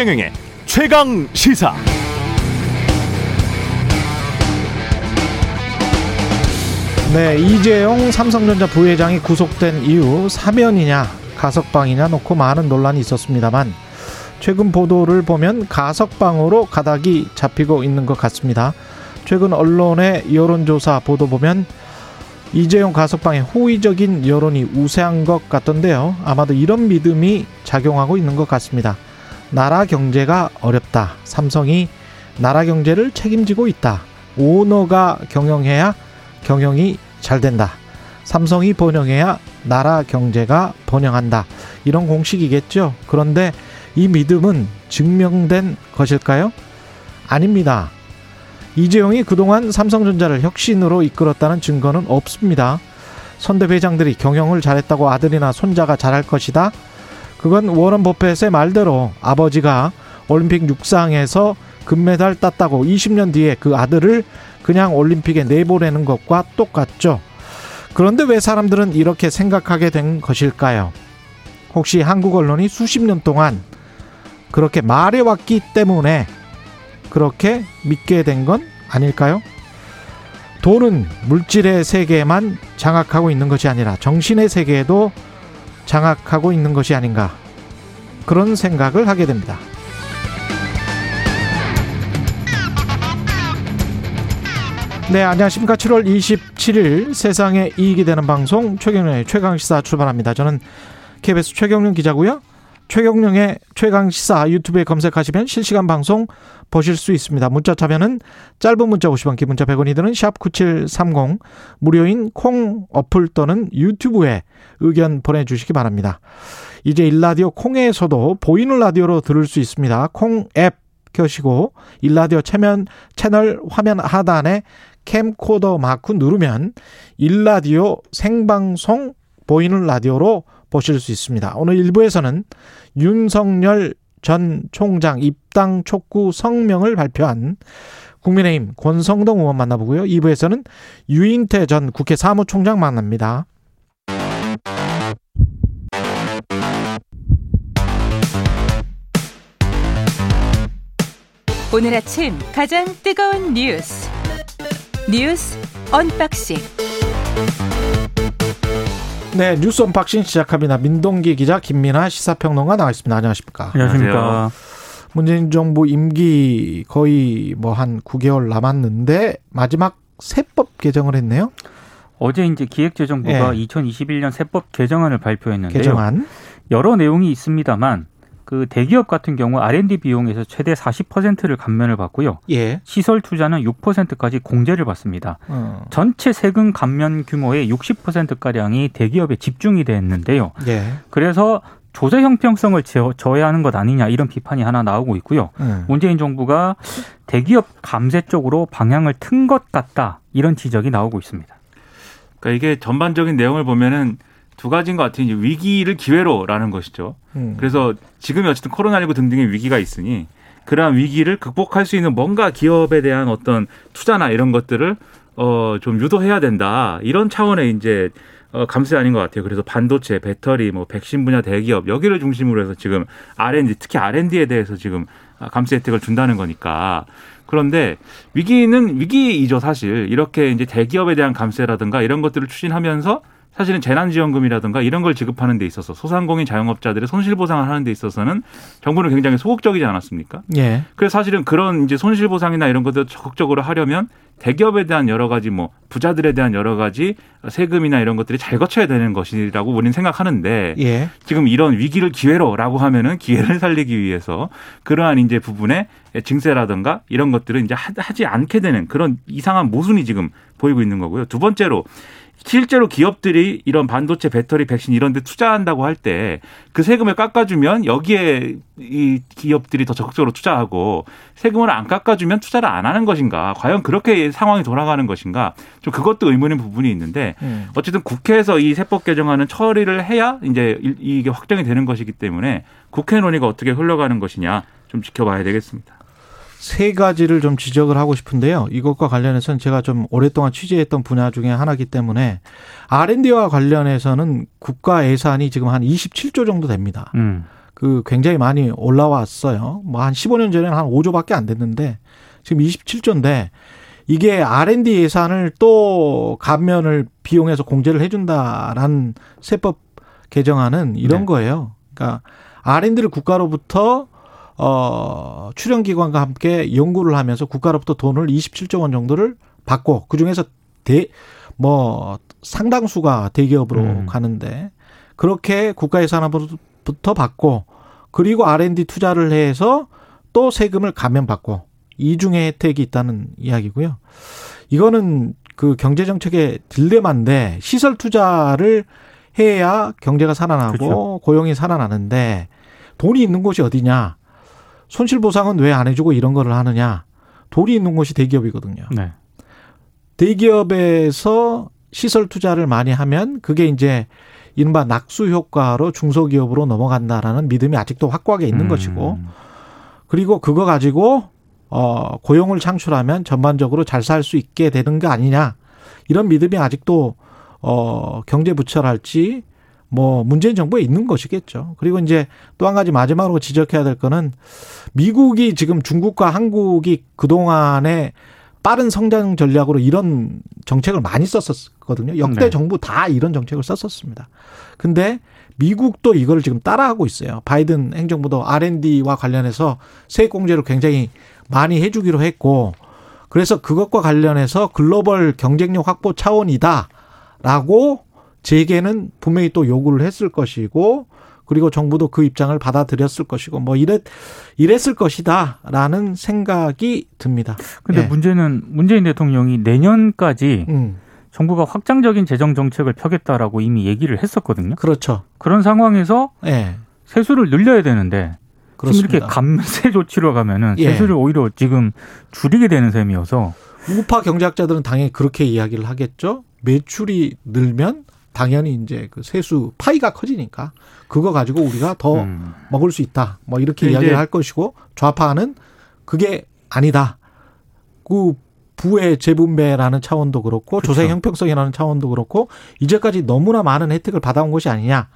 최경영의 최강 시사. 네, 이재용 삼성전자 부회장이 구속된 이후 사면이냐 가석방이냐 놓고 많은 논란이 있었습니다만 최근 보도를 보면 가석방으로 가닥이 잡히고 있는 것 같습니다. 최근 언론의 여론조사 보도 보면 이재용 가석방에 호의적인 여론이 우세한 것 같던데요. 아마도 이런 믿음이 작용하고 있는 것 같습니다. 나라 경제가 어렵다. 삼성이 나라 경제를 책임지고 있다. 오너가 경영해야 경영이 잘 된다. 삼성이 번영해야 나라 경제가 번영한다. 이런 공식이겠죠. 그런데 이 믿음은 증명된 것일까요? 아닙니다. 이재용이 그동안 삼성전자를 혁신으로 이끌었다는 증거는 없습니다. 선대 회장들이 경영을 잘했다고 아들이나 손자가 잘할 것이다. 그건 워런 버핏의 말대로 아버지가 올림픽 육상에서 금메달 땄다고 20년 뒤에 그 아들을 그냥 올림픽에 내보내는 것과 똑같죠. 그런데 왜 사람들은 이렇게 생각하게 된 것일까요? 혹시 한국 언론이 수십 년 동안 그렇게 말해왔기 때문에 그렇게 믿게 된 건 아닐까요? 돈은 물질의 세계에만 장악하고 있는 것이 아니라 정신의 세계에도 장악하고 있는 것이 아닌가 그런 생각을 하게 됩니다. 네, 안녕하십니까. 7월 27일 세상에 이익이 되는 방송 최경련의 최강시사 출발합니다. 저는 KBS 최경련 기자고요. 최경령의 최강시사 유튜브에 검색하시면 실시간 방송 보실 수 있습니다. 문자 참여는 짧은 문자 50원, 긴 문자 100원이 드는 샵 9730 무료인 콩 어플 또는 유튜브에 의견 보내주시기 바랍니다. 이제 일라디오 콩에서도 보이는 라디오로 들을 수 있습니다. 콩 앱 켜시고 일라디오 채면 채널 화면 하단에 캠코더 마크 누르면 일라디오 생방송 보이는 라디오로 보실 수 있습니다. 오늘 1부에서는 윤석열 전 총장 입당 촉구 성명을 발표한 국민의힘 권성동 의원 만나보고요. 2부에서는 유인태 전 국회 사무총장 만납니다. 오늘 아침 가장 뜨거운 뉴스 뉴스 언박싱 네, 뉴스 언박싱 시작합니다. 민동기 기자, 김민아 시사평론가 나와 있습니다. 안녕하십니까? 안녕하십니까? 문재인 정부 임기 거의 뭐 한 9개월 남았는데 마지막 세법 개정을 했네요. 어제 이제 기획재정부가 예. 2021년 세법 개정안을 발표했는데요. 개정안. 여러 내용이 있습니다만 그 대기업 같은 경우 R&D 비용에서 최대 40%를 감면을 받고요. 예. 시설 투자는 6%까지 공제를 받습니다. 어. 전체 세금 감면 규모의 60%가량이 대기업에 집중이 됐는데요. 예. 그래서 조세 형평성을 저- 저해하는 것 아니냐 이런 비판이 하나 나오고 있고요. 음. 문재인 정부가 대기업 감세 쪽으로 방향을 튼 것 같다 이런 지적이 나오고 있습니다. 그러니까 이게 전반적인 내용을 보면은 두 가지인 것 같아요. 이제 위기를 기회로라는 것이죠. 음. 그래서 지금이 어쨌든 코로나19 등등의 위기가 있으니 그러한 위기를 극복할 수 있는 뭔가 기업에 대한 어떤 투자나 이런 것들을 어 좀 유도해야 된다. 이런 차원의 이제 어 감세 아닌 것 같아요. 그래서 반도체, 배터리, 뭐 백신 분야 대기업 여기를 중심으로 해서 지금 R&D 특히 R&D에 대해서 지금 감세 혜택을 준다는 거니까 그런데 위기는 위기이죠 사실 이렇게 이제 대기업에 대한 감세라든가 이런 것들을 추진하면서 사실은 재난지원금이라든가 이런 걸 지급하는 데 있어서 소상공인 자영업자들의 손실보상을 하는 데 있어서는 정부는 굉장히 소극적이지 않았습니까? 예. 그래서 사실은 그런 이제 손실보상이나 이런 것들 적극적으로 하려면 대기업에 대한 여러 가지 뭐 부자들에 대한 여러 가지 세금이나 이런 것들이 잘 거쳐야 되는 것이라고 우리는 생각하는데 예. 지금 이런 위기를 기회로라고 하면은 기회를 살리기 위해서 그러한 이제 부분에 증세라든가 이런 것들을 이제 하- 하지 않게 되는 그런 이상한 모순이 지금 보이고 있는 거고요. 두 번째로 실제로 기업들이 이런 반도체, 배터리, 백신 이런 데 투자한다고 할 때 그 세금을 깎아주면 여기에 이 기업들이 더 적극적으로 투자하고 세금을 안 깎아주면 투자를 안 하는 것인가? 과연 그렇게 상황이 돌아가는 것인가? 좀 그것도 의문인 부분이 있는데 음. 어쨌든 국회에서 이 세법 개정안은 처리를 해야 이제 이- 이게 확정이 되는 것이기 때문에 국회 논의가 어떻게 흘러가는 것이냐 좀 지켜봐야 되겠습니다. 세 가지를 좀 지적을 하고 싶은데요. 이것과 관련해서는 제가 좀 오랫동안 취재했던 분야 중에 하나이기 때문에 R&D와 관련해서는 국가 예산이 지금 한 27조 정도 됩니다. 음. 그 굉장히 많이 올라왔어요. 뭐 한 15년 전에는 한 5조밖에 안 됐는데 지금 27조인데 이게 R&D 예산을 또 감면을 비용에서 공제를 해준다라는 세법 개정안은 이런 네. 거예요. 그러니까 R&D를 국가로부터 어 출연 기관과 함께 연구를 하면서 국가로부터 돈을 27조 원 정도를 받고 그 중에서 대 뭐 상당수가 대기업으로 음. 가는데 그렇게 국가 예산으로부터 받고 그리고 R&D 투자를 해서 또 세금을 감면받고 이중의 혜택이 있다는 이야기고요. 이거는 그 경제 정책의 딜레마인데 시설 투자를 해야 경제가 살아나고 그렇죠. 고용이 살아나는데 돈이 있는 곳이 어디냐? 손실 보상은 왜 안 해주고 이런 거를 하느냐? 돈이 있는 곳이 대기업이거든요. 네. 대기업에서 시설 투자를 많이 하면 그게 이제 이른바 낙수 효과로 중소기업으로 넘어간다라는 믿음이 아직도 확고하게 있는 음. 것이고 그리고 그거 가지고 어 고용을 창출하면 전반적으로 잘 살 수 있게 되는 거 아니냐 이런 믿음이 아직도 어 경제 부처랄지 뭐 문재인 정부에 있는 것이겠죠. 그리고 이제 또 한 가지 마지막으로 지적해야 될 거는 미국이 지금 중국과 한국이 그동안에 빠른 성장 전략으로 이런 정책을 많이 썼었거든요. 역대 네. 정부 다 이런 정책을 썼었습니다. 근데 미국도 이걸 지금 따라하고 있어요. 바이든 행정부도 R&D와 관련해서 세액 공제를 굉장히 많이 해 주기로 했고, 그래서 그것과 관련해서 글로벌 경쟁력 확보 차원이다라고 재계는 분명히 또 요구를 했을 것이고, 그리고 정부도 그 입장을 받아들였을 것이고, 뭐 이랬 이랬을 것이다라는 생각이 듭니다. 근데 예. 문제는 문재인 대통령이 내년까지 음, 정부가 확장적인 재정 정책을 펴겠다라고 이미 얘기를 했었거든요. 그렇죠. 그런 상황에서 예, 세수를 늘려야 되는데 그렇습니다. 지금 이렇게 감세 조치로 가면은 예. 세수를 오히려 지금 줄이게 되는 셈이어서 우파 경제학자들은 당연히 그렇게 이야기를 하겠죠. 매출이 늘면 당연히 이제 그 세수 파이가 커지니까 그거 가지고 우리가 더 음. 먹을 수 있다. 뭐 이렇게 근데 이야기를 할 것이고 좌파는 그게 아니다. 그 부의 재분배라는 차원도 그렇고 조세 형평성이라는 차원도 그렇고 이제까지 너무나 많은 혜택을 받아온 것이 아니냐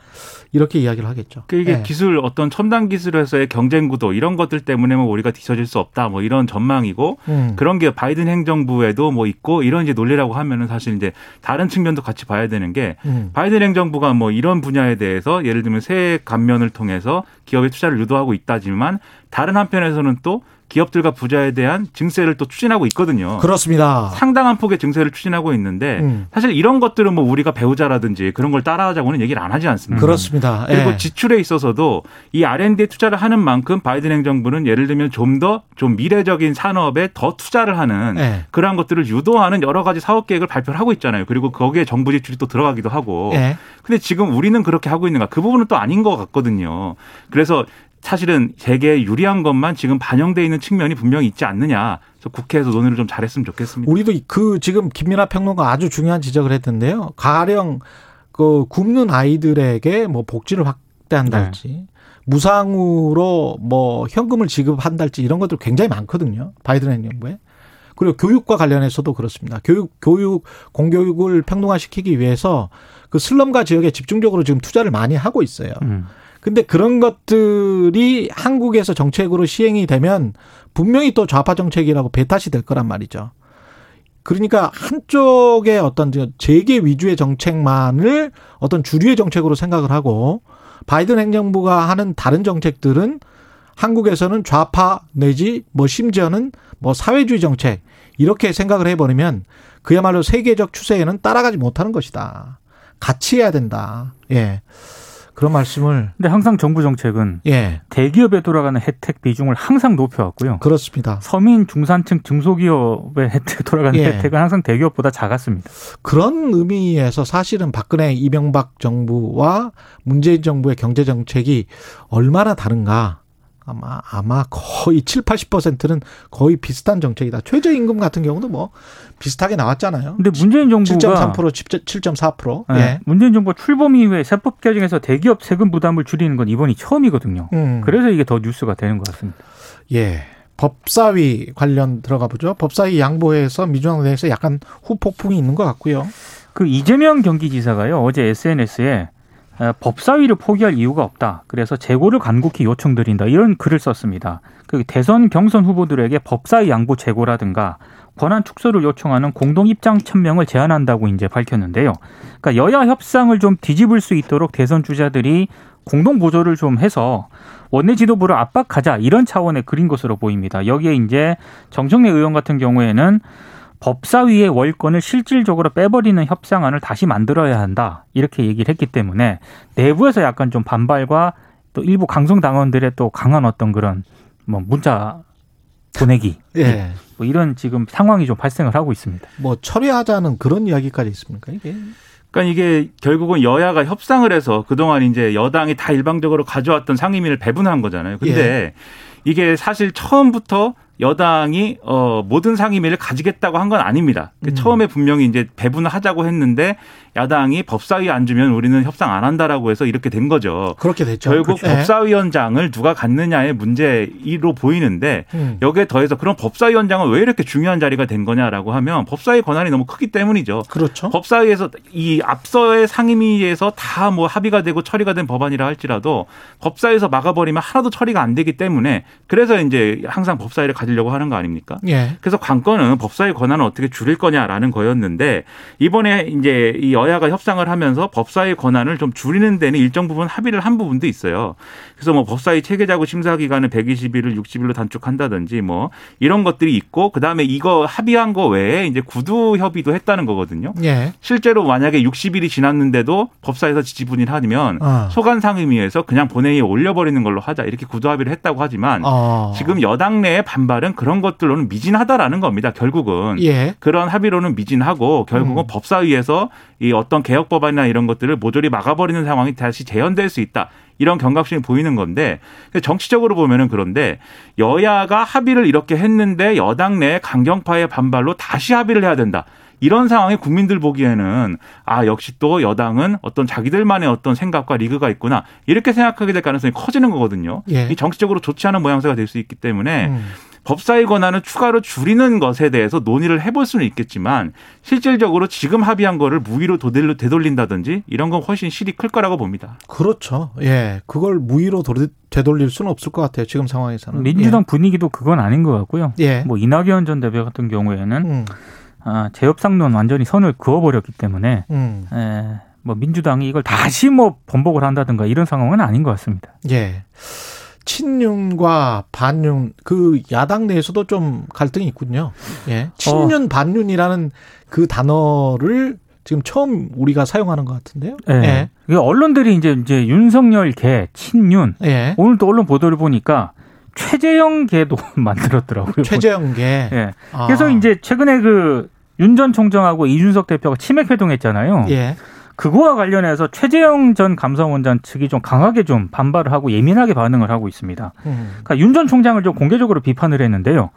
이렇게 이야기를 하겠죠. 그 이게 예. 기술 어떤 첨단 기술에서의 경쟁 구도 이런 것들 때문에 뭐 우리가 뒤처질 수 없다 뭐 이런 전망이고 음. 그런 게 바이든 행정부에도 뭐 있고 이런 이제 논리라고 하면은 사실 이제 다른 측면도 같이 봐야 되는 게 음. 바이든 행정부가 뭐 이런 분야에 대해서 예를 들면 세액 감면을 통해서 기업의 투자를 유도하고 있다지만 다른 한편에서는 또 기업들과 부자에 대한 증세를 또 추진하고 있거든요. 그렇습니다. 상당한 폭의 증세를 추진하고 있는데 음. 사실 이런 것들은 뭐 우리가 배우자라든지 그런 걸 따라하자고는 얘기를 안 하지 않습니다. 그렇습니다. 그리고 예. 지출에 있어서도 이 R&D에 투자를 하는 만큼 바이든 행정부는 예를 들면 좀더좀 미래적인 산업에 더 투자를 하는 예. 그러한 것들을 유도하는 여러 가지 사업 계획을 발표를 하고 있잖아요. 그리고 거기에 정부 지출이 또 들어가기도 하고. 예. 근데 지금 우리는 그렇게 하고 있는가? 그 부분은 또 아닌 것 같거든요. 그래서 사실은 재계에 유리한 것만 지금 반영돼 있는 측면이 분명히 있지 않느냐. 그래서 국회에서 논의를 좀 잘했으면 좋겠습니다. 우리도 그 지금 김민아 평론가 아주 중요한 지적을 했던데요. 가령 그 굶는 아이들에게 뭐 복지를 확대한달지 무상으로 뭐 현금을 지급한달지 이런 것들 굉장히 많거든요. 바이든 행정부에. 그리고 교육과 관련해서도 그렇습니다. 교육 교육 공교육을 평등화시키기 위해서 그 슬럼가 지역에 집중적으로 지금 투자를 많이 하고 있어요. 음. 근데 그런 것들이 한국에서 정책으로 시행이 되면 분명히 또 좌파 정책이라고 배탓이 될 거란 말이죠. 그러니까 한쪽의 어떤 재계 위주의 정책만을 어떤 주류의 정책으로 생각을 하고 바이든 행정부가 하는 다른 정책들은 한국에서는 좌파 내지 뭐 심지어는 뭐 사회주의 정책 이렇게 생각을 해버리면 그야말로 세계적 추세에는 따라가지 못하는 것이다. 같이 해야 된다. 예. 그런 말씀을 근데 항상 정부 정책은 예. 대기업에 돌아가는 혜택 비중을 항상 높여왔고요. 그렇습니다. 서민, 중산층, 중소기업의 혜택 돌아가는 예. 혜택은 항상 대기업보다 작았습니다. 그런 의미에서 사실은 박근혜 이명박 정부와 문재인 정부의 경제 정책이 얼마나 다른가? 아마 아마 거의 7, 80%는 거의 비슷한 정책이다. 최저임금 같은 경우도 뭐 비슷하게 나왔잖아요. 근데 문재인 정부가 7.3% 7.4%. 예, 예. 문재인 정부가 출범 이후에 세법 개정에서 대기업 세금 부담을 줄이는 건 이번이 처음이거든요. 음. 그래서 이게 더 뉴스가 되는 것 같습니다. 예. 법사위 관련 들어가 보죠. 법사위 양보해서 민주당 내에서 약간 후폭풍이 있는 것 같고요. 그 이재명 경기지사가요 어제 SNS에 어, 법사위를 포기할 이유가 없다. 그래서 재고를 간곡히 요청드린다. 이런 글을 썼습니다. 그 대선 경선 후보들에게 법사위 양보 재고라든가 권한 축소를 요청하는 공동 입장 천명을 제안한다고 이제 밝혔는데요. 그러니까 여야 협상을 좀 뒤집을 수 있도록 대선 주자들이 공동 보조를 좀 해서 원내 지도부를 압박하자 이런 차원의 그린 것으로 보입니다. 여기에 이제 정청래 의원 같은 경우에는 법사위의 월권을 실질적으로 빼버리는 협상안을 다시 만들어야 한다 이렇게 얘기를 했기 때문에 내부에서 약간 좀 반발과 또 일부 강성 당원들의 또 강한 어떤 그런 뭐 문자 보내기 예. 뭐 이런 지금 상황이 좀 발생을 하고 있습니다. 뭐 처리하자는 그런 이야기까지 있습니까 이게? 그러니까 이게 결국은 여야가 협상을 해서 그동안 이제 여당이 다 일방적으로 가져왔던 상임위를 배분한 거잖아요. 근데 이게 사실 처음부터 여당이 어 모든 상임위를 가지겠다고 한 건 아닙니다. 음. 처음에 분명히 이제 배분을 하자고 했는데 야당이 법사위 안 주면 우리는 협상 안 한다라고 해서 이렇게 된 거죠. 그렇게 됐죠. 결국 그렇죠. 법사위원장을 누가 갖느냐의 문제로 보이는데 음. 여기에 더해서 그럼 법사위원장은 왜 이렇게 중요한 자리가 된 거냐라고 하면 법사위 권한이 너무 크기 때문이죠. 그렇죠. 법사위에서 이 앞서의 상임위에서 다 뭐 합의가 되고 처리가 된 법안이라 할지라도 법사위에서 막아버리면 하나도 처리가 안 되기 때문에 그래서 이제 항상 법사위를 가지려고 하는 거 아닙니까? 예. 그래서 관건은 법사위 권한을 어떻게 줄일 거냐라는 거였는데 이번에 이제 이 여야가 협상을 하면서 법사위 권한을 좀 줄이는 데는 일정 부분 합의를 한 부분도 있어요. 그래서 뭐 법사위 체계자구 심사 기간을 120일을 60일로 단축한다든지 뭐 이런 것들이 있고 그다음에 이거 합의한 거 외에 이제 구두 협의도 했다는 거거든요. 예. 실제로 만약에 60일이 지났는데도 법사에서 지지분이 하면 어. 소관 상임위에서 그냥 본회의에 올려버리는 걸로 하자 이렇게 구두 합의를 했다고 하지만 어. 지금 여당 내의 반발은 그런 것들로는 미진하다라는 겁니다. 결국은 예. 그런 합의로는 미진하고 결국은 음. 법사위에서 이 어떤 개혁 법안이나 이런 것들을 모조리 막아버리는 상황이 다시 재현될 수 있다. 이런 경각심이 보이는 건데 정치적으로 보면은 그런데 여야가 합의를 이렇게 했는데 여당 내 강경파의 반발로 다시 합의를 해야 된다. 이런 상황이 국민들 보기에는 아 역시 또 여당은 어떤 자기들만의 어떤 생각과 리그가 있구나 이렇게 생각하게 될 가능성이 커지는 거거든요. 예. 이 정치적으로 좋지 않은 모양새가 될 수 있기 때문에 음. 법사위 권한을 추가로 줄이는 것에 대해서 논의를 해볼 수는 있겠지만 실질적으로 지금 합의한 거를 무위로 도델로 되돌린다든지 이런 건 훨씬 실이 클 거라고 봅니다. 그렇죠. 예. 그걸 무위로 되돌릴 수는 없을 것 같아요. 지금 상황에서는. 민주당 분위기도 그건 아닌 것 같고요. 예. 뭐 이낙연 전 대표 같은 경우에는 음. 아, 재협상론 완전히 선을 그어버렸기 때문에 음. 에, 뭐 민주당이 이걸 다시 뭐 번복을 한다든가 이런 상황은 아닌 것 같습니다. 예. 친윤과 반윤 그 야당 내에서도 좀 갈등이 있군요. 예. 친윤 반윤이라는 그 단어를 지금 처음 우리가 사용하는 것 같은데요. 예. 예. 이게 언론들이 이제 이제 윤석열 개 친윤 예. 오늘 또 언론 보도를 보니까 최재형 개도 만들었더라고요. 최재형계. 예. 아. 그래서 이제 최근에 그 윤 전 총장하고 이준석 대표가 치맥 회동했잖아요. 예. 그거와 관련해서 최재형 전 감사원장 측이 좀 강하게 좀 반발을 하고 예민하게 반응을 하고 있습니다. 음. 그러니까 윤 전 총장을 좀 공개적으로 비판을 했는데요.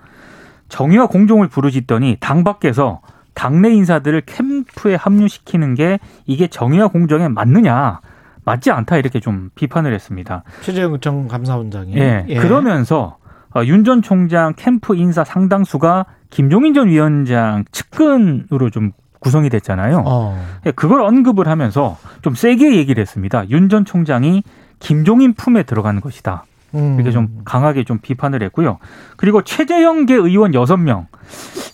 정의와 공정을 부르짖더니 당 밖에서 당내 인사들을 캠프에 합류시키는 게 이게 정의와 공정에 맞느냐 맞지 않다 이렇게 좀 비판을 했습니다. 최재형 전 감사원장이. 예. 그러면서 윤 전 총장 캠프 인사 상당수가 김종인 전 위원장 측근으로 좀 구성이 됐잖아요. 어. 예, 그걸 언급을 하면서 좀 세게 얘기를 했습니다. 윤 전 총장이 김종인 품에 들어가는 것이다. 음. 이렇게 좀 강하게 좀 비판을 했고요. 그리고 최재형계 의원 여섯 명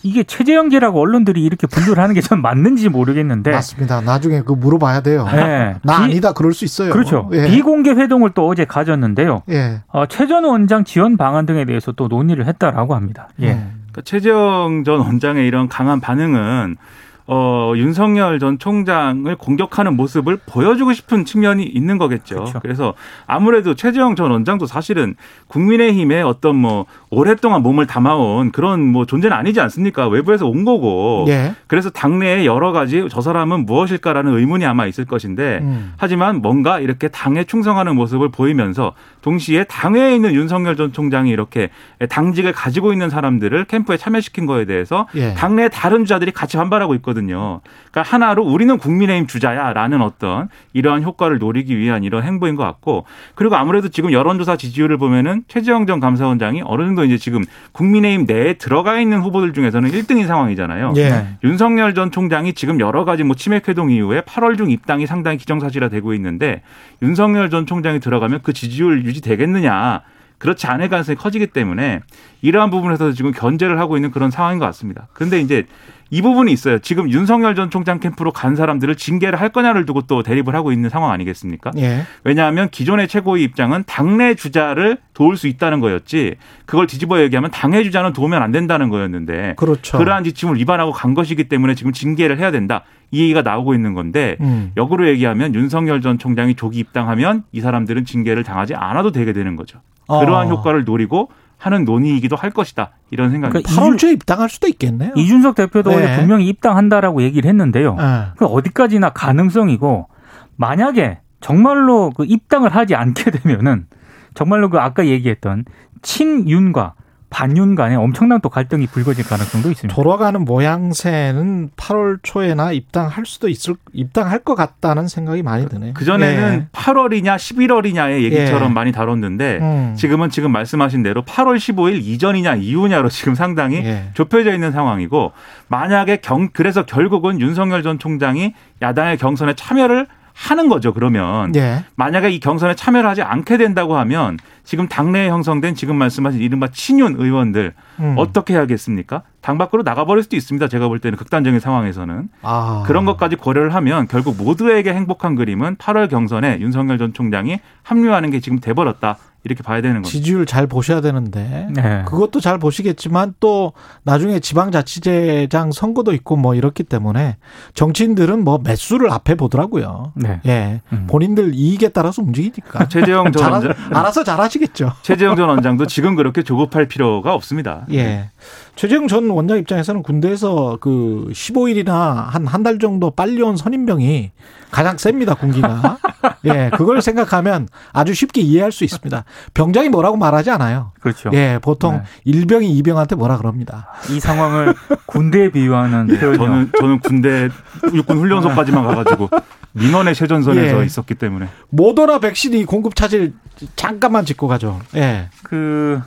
이게 최재형계라고 언론들이 이렇게 분류를 하는 게 전 맞는지 모르겠는데. 맞습니다. 나중에 그 물어봐야 돼요. 네. 나 비- 아니다 그럴 수 있어요. 그렇죠. 예. 비공개 회동을 또 어제 가졌는데요. 예. 어, 최전 원장 지원 방안 등에 대해서 또 논의를 했다라고 합니다. 예. 음. 그러니까 최재형 전 원장의 이런 강한 반응은 어, 윤석열 전 총장을 공격하는 모습을 보여주고 싶은 측면이 있는 거겠죠. 그렇죠. 그래서 아무래도 최재형 전 원장도 사실은 국민의힘에 어떤 뭐 오랫동안 몸을 담아온 그런 뭐 존재는 아니지 않습니까? 외부에서 온 거고. 예. 그래서 당내에 여러 가지 저 사람은 무엇일까라는 의문이 아마 있을 것인데 음. 하지만 뭔가 이렇게 당에 충성하는 모습을 보이면서 동시에 당회에 있는 윤석열 전 총장이 이렇게 당직을 가지고 있는 사람들을 캠프에 참여시킨 거에 대해서 예. 당내 다른 주자들이 같이 반발하고 있거든요. 있거든요. 그러니까 하나로 우리는 국민의힘 주자야라는 어떤 이러한 효과를 노리기 위한 이런 행보인 것 같고 그리고 아무래도 지금 여론조사 지지율을 보면은 최재형 전 감사원장이 어느 정도 이제 지금 국민의힘 내에 들어가 있는 후보들 중에서는 1등인 상황이잖아요. 예. 네. 윤석열 전 총장이 지금 여러 가지 뭐 치맥 회동 이후에 8월 중 입당이 상당히 기정사실화되고 있는데 윤석열 전 총장이 들어가면 그 지지율 유지되겠느냐 그렇지 않을 가능성이 커지기 때문에 이러한 부분에서 지금 견제를 하고 있는 그런 상황인 것 같습니다. 그런데 이제 이 부분이 있어요. 지금 윤석열 전 총장 캠프로 간 사람들을 징계를 할 거냐를 두고 또 대립을 하고 있는 상황 아니겠습니까? 예. 왜냐하면 기존의 최고위 입장은 당내 주자를 도울 수 있다는 거였지 그걸 뒤집어 얘기하면 당의 주자는 도우면 안 된다는 거였는데 그렇죠. 그러한 지침을 위반하고 간 것이기 때문에 지금 징계를 해야 된다. 이 얘기가 나오고 있는 건데 음. 역으로 얘기하면 윤석열 전 총장이 조기 입당하면 이 사람들은 징계를 당하지 않아도 되게 되는 거죠. 그러한 어. 효과를 노리고 하는 논의이기도 할 것이다. 이런 생각입니다. 그러니까 8월 초에 입당할 수도 있겠네요. 이준석 대표도 네. 분명히 입당한다라고 얘기를 했는데요. 예. 그 어디까지나 가능성이고 만약에 정말로 그 입당을 하지 않게 되면은 정말로 그 아까 얘기했던 친윤과 반윤 간에 엄청난 또 갈등이 불거질 가능성도 있습니다. 돌아가는 모양새는 8월 초에나 입당할 수도 있을 입당할 것 같다는 생각이 많이 드네요. 그 전에는 8월이냐 11월이냐의 얘기처럼 예. 많이 다뤘는데 음. 지금은 지금 말씀하신 대로 8월 15일 이전이냐 이후냐로 지금 상당히 예. 좁혀져 있는 상황이고 만약에 경 그래서 결국은 윤석열 전 총장이 야당의 경선에 참여를 하는 거죠. 그러면 예. 만약에 이 경선에 참여를 하지 않게 된다고 하면 지금 당내에 형성된 지금 말씀하신 이른바 친윤 의원들 음. 어떻게 해야겠습니까? 당 밖으로 나가버릴 수도 있습니다. 제가 볼 때는 극단적인 상황에서는 아. 그런 것까지 고려를 하면 결국 모두에게 행복한 그림은 8월 경선에 윤석열 전 총장이 합류하는 게 지금 돼버렸다 이렇게 봐야 되는 겁니다. 지지율 잘 보셔야 되는데 네. 그것도 잘 보시겠지만 또 나중에 지방자치제장 선거도 있고 뭐 이렇기 때문에 정치인들은 뭐 매수를 앞에 보더라고요. 네. 예, 음. 본인들 이익에 따라서 움직이니까 최재형 전 알아서 잘하시 겠죠. 최재형 전 원장도 지금 그렇게 조급할 필요가 없습니다. 예. 최재형 전 원장 입장에서는 군대에서 그 15일이나 한 한 달 정도 빨리 온 선임병이 가장 셉니다, 군기가. 예, 그걸 생각하면 아주 쉽게 이해할 수 있습니다. 병장이 뭐라고 말하지 않아요. 그렇죠. 예, 보통 네. 일병이 이병한테 뭐라 그럽니다. 이 상황을 군대에 비유하는 표현이요. 저는 저는 군대 육군 훈련소까지만 가가지고 민원의 최전선에서 예. 있었기 때문에 모더나 백신이 공급 차질 잠깐만 짚고 가죠. 예. 그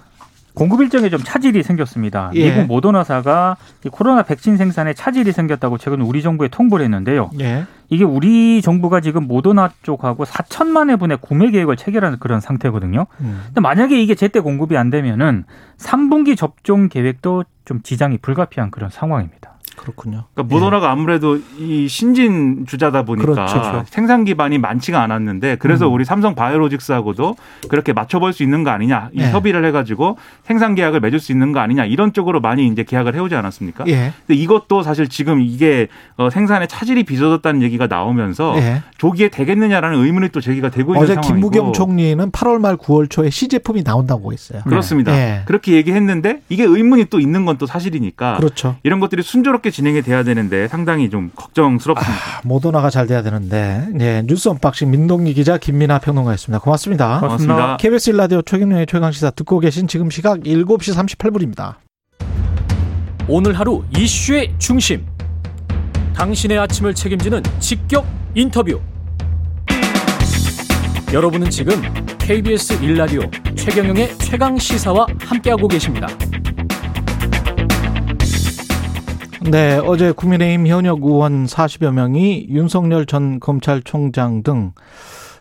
공급 일정에 좀 차질이 생겼습니다. 예. 미국 모더나사가 이 코로나 백신 생산에 차질이 생겼다고 최근 우리 정부에 통보를 했는데요. 예. 이게 우리 정부가 지금 모더나 쪽하고 4천만 회분의 구매 계획을 체결하는 그런 상태거든요. 음. 근데 만약에 이게 제때 공급이 안 되면은 3분기 접종 계획도 좀 지장이 불가피한 그런 상황입니다. 그렇군요. 그러니까 모더나가 아무래도 이 신진 주자다 보니까 그렇죠. 생산 기반이 많지가 않았는데 그래서 음. 우리 삼성 바이오로직스하고도 그렇게 맞춰볼 수 있는 거 아니냐 이 네. 협의를 해가지고 생산 계약을 맺을 수 있는 거 아니냐 이런 쪽으로 많이 이제 계약을 해오지 않았습니까? 예. 근데 이것도 사실 지금 이게 어, 생산에 차질이 빚어졌다는 얘기가 나오면서 예. 조기에 되겠느냐라는 의문이 또 제기가 되고 있는 어제 상황이고 김부겸 총리는 8월 말 9월 초에 시제품이 나온다고 했어요. 그렇습니다. 예. 그렇게 얘기했는데 이게 의문이 또 있는 건 또 사실이니까 그렇죠. 이런 것들이 순조롭게 진행이 돼야 되는데 상당히 좀 걱정스럽습니다. 모더나가 잘 돼야 되는데. 예. 뉴스 언박싱 민동기 기자 김민아 평론가였습니다. 고맙습니다. 고맙습니다. KBS 일라디오 최경영의 최강시사 듣고 계신 지금 시각 7시 38분입니다. 오늘 하루 이슈의 중심. 당신의 아침을 책임지는 직격 인터뷰. 여러분은 지금 KBS 일라디오 최경영의 최강 시사와 함께하고 계십니다. 네, 어제 국민의힘 현역 의원 40여 명이 윤석열 전 검찰총장 등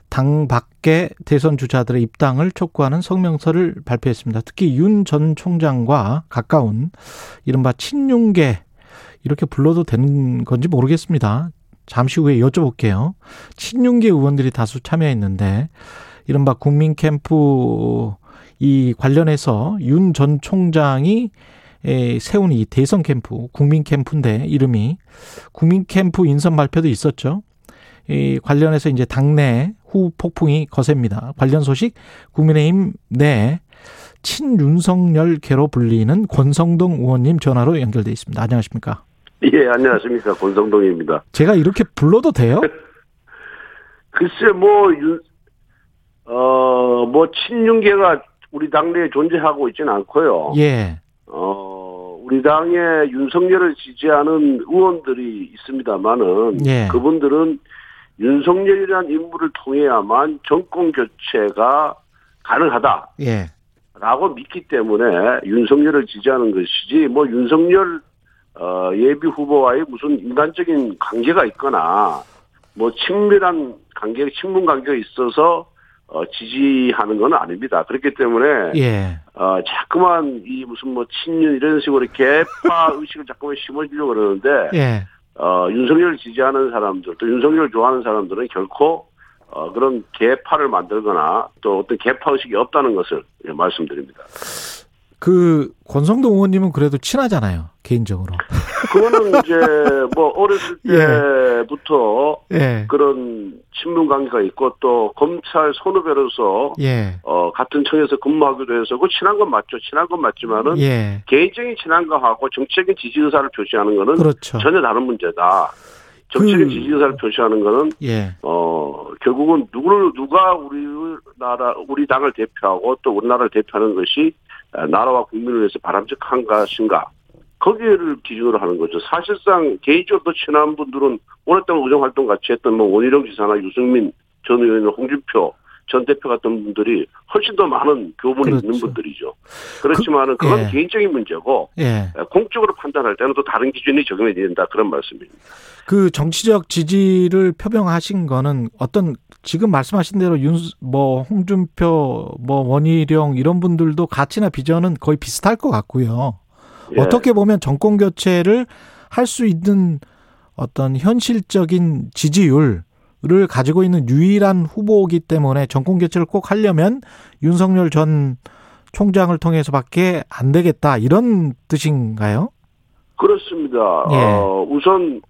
당 밖의 대선 주자들의 입당을 촉구하는 성명서를 발표했습니다. 특히 윤 전 총장과 가까운 이른바 친윤계 이렇게 불러도 되는 건지 모르겠습니다. 잠시 후에 여쭤볼게요. 친윤계 의원들이 다수 참여했는데 이른바 국민 캠프 이 관련해서 윤 전 총장이 에, 세운 이 대선 캠프, 국민 캠프인데 이름이 국민 캠프 인선 발표도 있었죠. 이 관련해서 이제 당내 후 폭풍이 거셉니다. 관련 소식 국민의힘 내 친윤석열계로 불리는 권성동 의원님 전화로 연결돼 있습니다. 안녕하십니까? 예, 안녕하십니까. 권성동입니다. 제가 이렇게 불러도 돼요? 글쎄, 뭐, 윤, 어, 뭐, 친윤계가 우리 당내에 존재하고 있지는 않고요. 예. 어, 우리 당의 윤석열을 지지하는 의원들이 있습니다만은 예. 그분들은 윤석열이라는 인물을 통해야만 정권 교체가 가능하다. 예. 라고 믿기 때문에 윤석열을 지지하는 것이지 뭐 윤석열 어, 예비 후보와의 무슨 인간적인 관계가 있거나 뭐 친밀한 관계, 친분 관계가 있어서 어, 지지하는 건 아닙니다. 그렇기 때문에 예. 어, 자꾸만 이 무슨 뭐 친윤 이런 식으로 개파 의식을 자꾸만 심어주려고 그러는데 예. 어, 윤석열을 지지하는 사람들 또 윤석열을 좋아하는 사람들은 결코 어, 그런 개파를 만들거나 또 어떤 개파 의식이 없다는 것을 예, 말씀드립니다. 그 권성동 의원님은 그래도 친하잖아요. 개인적으로. 그거는 이제 뭐 어렸을 예. 때부터 예. 그런 친분 관계가 있고 또 검찰 선후배로서 예. 어, 같은 청에서 근무하기도 해서 그 친한 건 맞죠. 친한 건 맞지만은 예. 개인적인 친한 거하고 정치적인 지지 의사를 표시하는 거는 그렇죠. 전혀 다른 문제다. 정치적인 그- 지지 의사를 표시하는 거는 예. 어 결국은 누구를 누가 우리 나라 우리 당을 대표하고 또 우리나라를 대표하는 것이 아, 나라와 국민을 위해서 바람직한 것인가 거기를 기준으로 하는 거죠. 사실상 개인적으로 더 친한 분들은 오랫동안 의정 활동 같이 했던 뭐 원희룡 지사나 유승민 전 의원, 홍준표 전 대표 같은 분들이 훨씬 더 많은 교분이 그렇죠. 있는 분들이죠. 그렇지만은 그 건 예. 개인적인 문제고 예. 공적으로 판단할 때는 또 다른 기준이 적용이 된다 그런 말씀입니다. 그 정치적 지지를 표명하신 거는 어떤 지금 말씀하신 대로 윤 뭐 홍준표 뭐 원희룡 이런 분들도 가치나 비전은 거의 비슷할 것 같고요. 예. 어떻게 보면 정권 교체를 할 수 있는 어떤 현실적인 지지율 을 가지고 있는 유일한 후보이기 때문에 정권 교체를 꼭 하려면 윤석열 전 총장을 통해서밖에 안 되겠다 이런 뜻인가요? 그렇습니다. 예. 어, 우선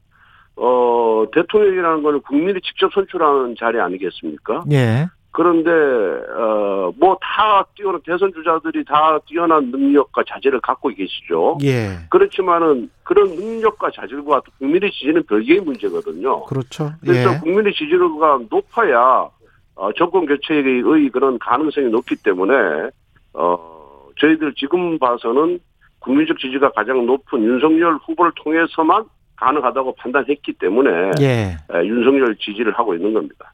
어, 대통령이라는 건 국민이 직접 선출하는 자리 아니겠습니까? 예. 그런데 어, 뭐 다 뛰어난 대선 주자들이 다 뛰어난 능력과 자질을 갖고 계시죠. 예. 그렇지만은 그런 능력과 자질과 또 국민의 지지는 별개의 문제거든요. 그렇죠. 그래서 예. 국민의 지지도가 높아야 어, 정권 교체의 그런 가능성이 높기 때문에 어, 저희들 지금 봐서는 국민적 지지가 가장 높은 윤석열 후보를 통해서만 가능하다고 판단했기 때문에 예. 에, 윤석열 지지를 하고 있는 겁니다.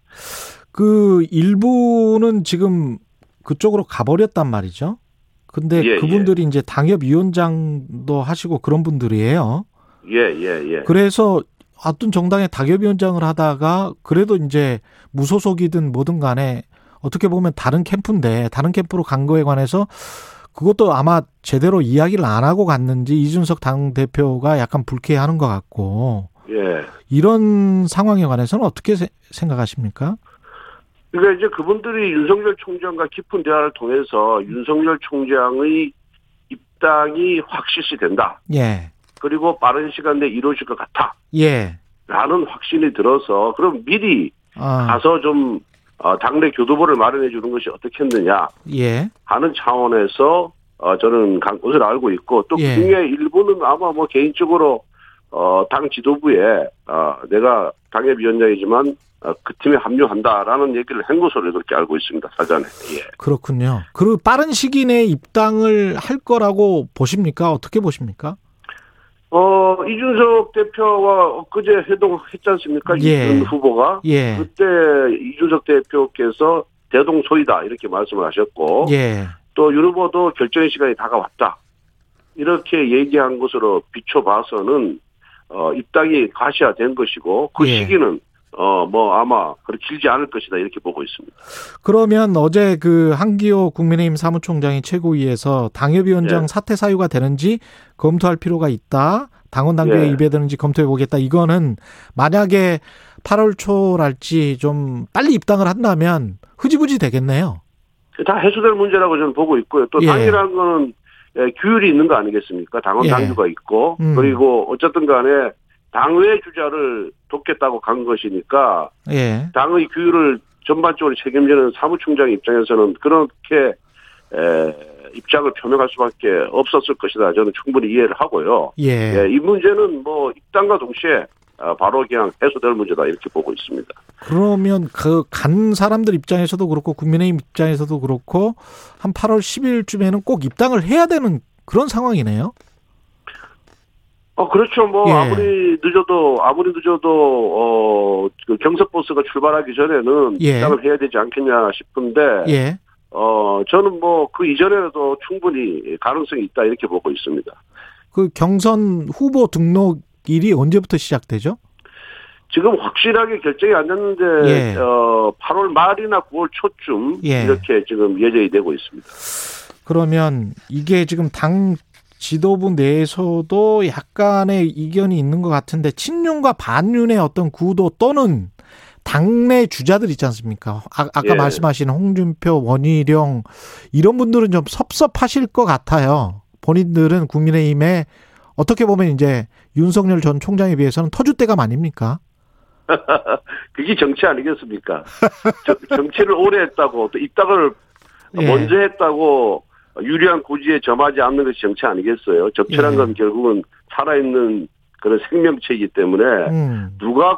그 일부는 지금 그쪽으로 가버렸단 말이죠. 근데 예, 그분들이 이제 당협위원장도 하시고 그런 분들이에요. 예, 예, 예. 그래서 어떤 정당의 당협위원장을 하다가 그래도 이제 무소속이든 뭐든 간에 어떻게 보면 다른 캠프인데 다른 캠프로 간 거에 관해서 그것도 아마 제대로 이야기를 안 하고 갔는지 이준석 당 대표가 약간 불쾌해하는 것 같고 예. 이런 상황에 관해서는 어떻게 세- 생각하십니까? 그러니까 이제 그분들이 윤석열 총장과 깊은 대화를 통해서 윤석열 총장의 입당이 확실시 된다. 예. 그리고 빠른 시간 내에 이루어질 것 같아. 예. 라는 확신이 들어서 그럼 미리 아, 가서 좀 어, 당내 교두보를 마련해 주는 것이 어떻겠느냐 예. 하는 차원에서 어, 저는 간 것을 알고 있고 또 예. 그중에 일부는 아마 뭐 개인적으로 어, 당 지도부에 어, 내가 당협위원장이지만 어, 그 팀에 합류한다라는 얘기를 한 것으로 그렇게 알고 있습니다 사전에. 예. 그렇군요. 그리고 빠른 시기 내에 입당을 할 거라고 보십니까? 어떻게 보십니까? 어 이준석 대표와 엊그제 회동했지 않습니까? 예. 이준 후보가 예. 그때 이준석 대표께서 대동소이다 이렇게 말씀을 하셨고 예. 또윤 후보도 결정의 시간이 다가왔다. 이렇게 얘기한 것으로 비춰봐서는 어, 입당이 가시화된 것이고 그 예. 시기는 어, 뭐 아마 그렇게 길지 않을 것이다 이렇게 보고 있습니다. 그러면 어제 그 한기호 국민의힘 사무총장이 최고위에서 당협위원장 예. 사퇴 사유가 되는지 검토할 필요가 있다. 당원 당규에 예. 입에되는지 검토해 보겠다. 이거는 만약에 8월 초랄지 좀 빨리 입당을 한다면 흐지부지 되겠네요. 다 해소될 문제라고 저는 보고 있고요. 또 예. 당이라는 거는 예, 규율이 있는 거 아니겠습니까? 당원 예. 당규가 있고 음. 그리고 어쨌든 간에 당의 주자를 돕겠다고 간 것이니까 예. 당의 규율을 전반적으로 책임지는 사무총장 입장에서는 그렇게 에, 입장을 표명할 수밖에 없었을 것이다. 저는 충분히 이해를 하고요. 예. 예, 이 문제는 뭐 입당과 동시에 아, 바로 그냥 해소될 문제다 이렇게 보고 있습니다. 그러면 그 간 사람들 입장에서도 그렇고 국민의힘 입장에서도 그렇고 한 8월 10일쯤에는 꼭 입당을 해야 되는 그런 상황이네요. 어, 그렇죠. 뭐, 예. 아무리 늦어도, 아무리 늦어도, 어, 그 경선버스가 출발하기 전에는 예. 입장을 해야 되지 않겠냐 싶은데, 예. 어, 저는 뭐, 그 이전에도 충분히 가능성이 있다, 이렇게 보고 있습니다. 그 경선 후보 등록일이 언제부터 시작되죠? 지금 확실하게 결정이 안 됐는데, 예. 어, 8월 말이나 9월 초쯤, 예. 이렇게 지금 예정이 되고 있습니다. 그러면 이게 지금 당 지도부 내에서도 약간의 이견이 있는 것 같은데 친윤과 반윤의 어떤 구도 또는 당내 주자들 있지 않습니까? 아, 까 예. 말씀하신 홍준표, 원희룡 이런 분들은 좀 섭섭하실 것 같아요. 본인들은 국민의힘에 어떻게 보면 이제 윤석열 전 총장에 비해서는 터줏대감 아닙니까? 그게 정치 아니겠습니까? 저- 정치를 오래 했다고, 또 입당을 예. 먼저 했다고 유리한 고지에 점하지 않는 것이 정치 아니겠어요? 적절한 예. 건 결국은 살아있는 그런 생명체이기 때문에 음. 누가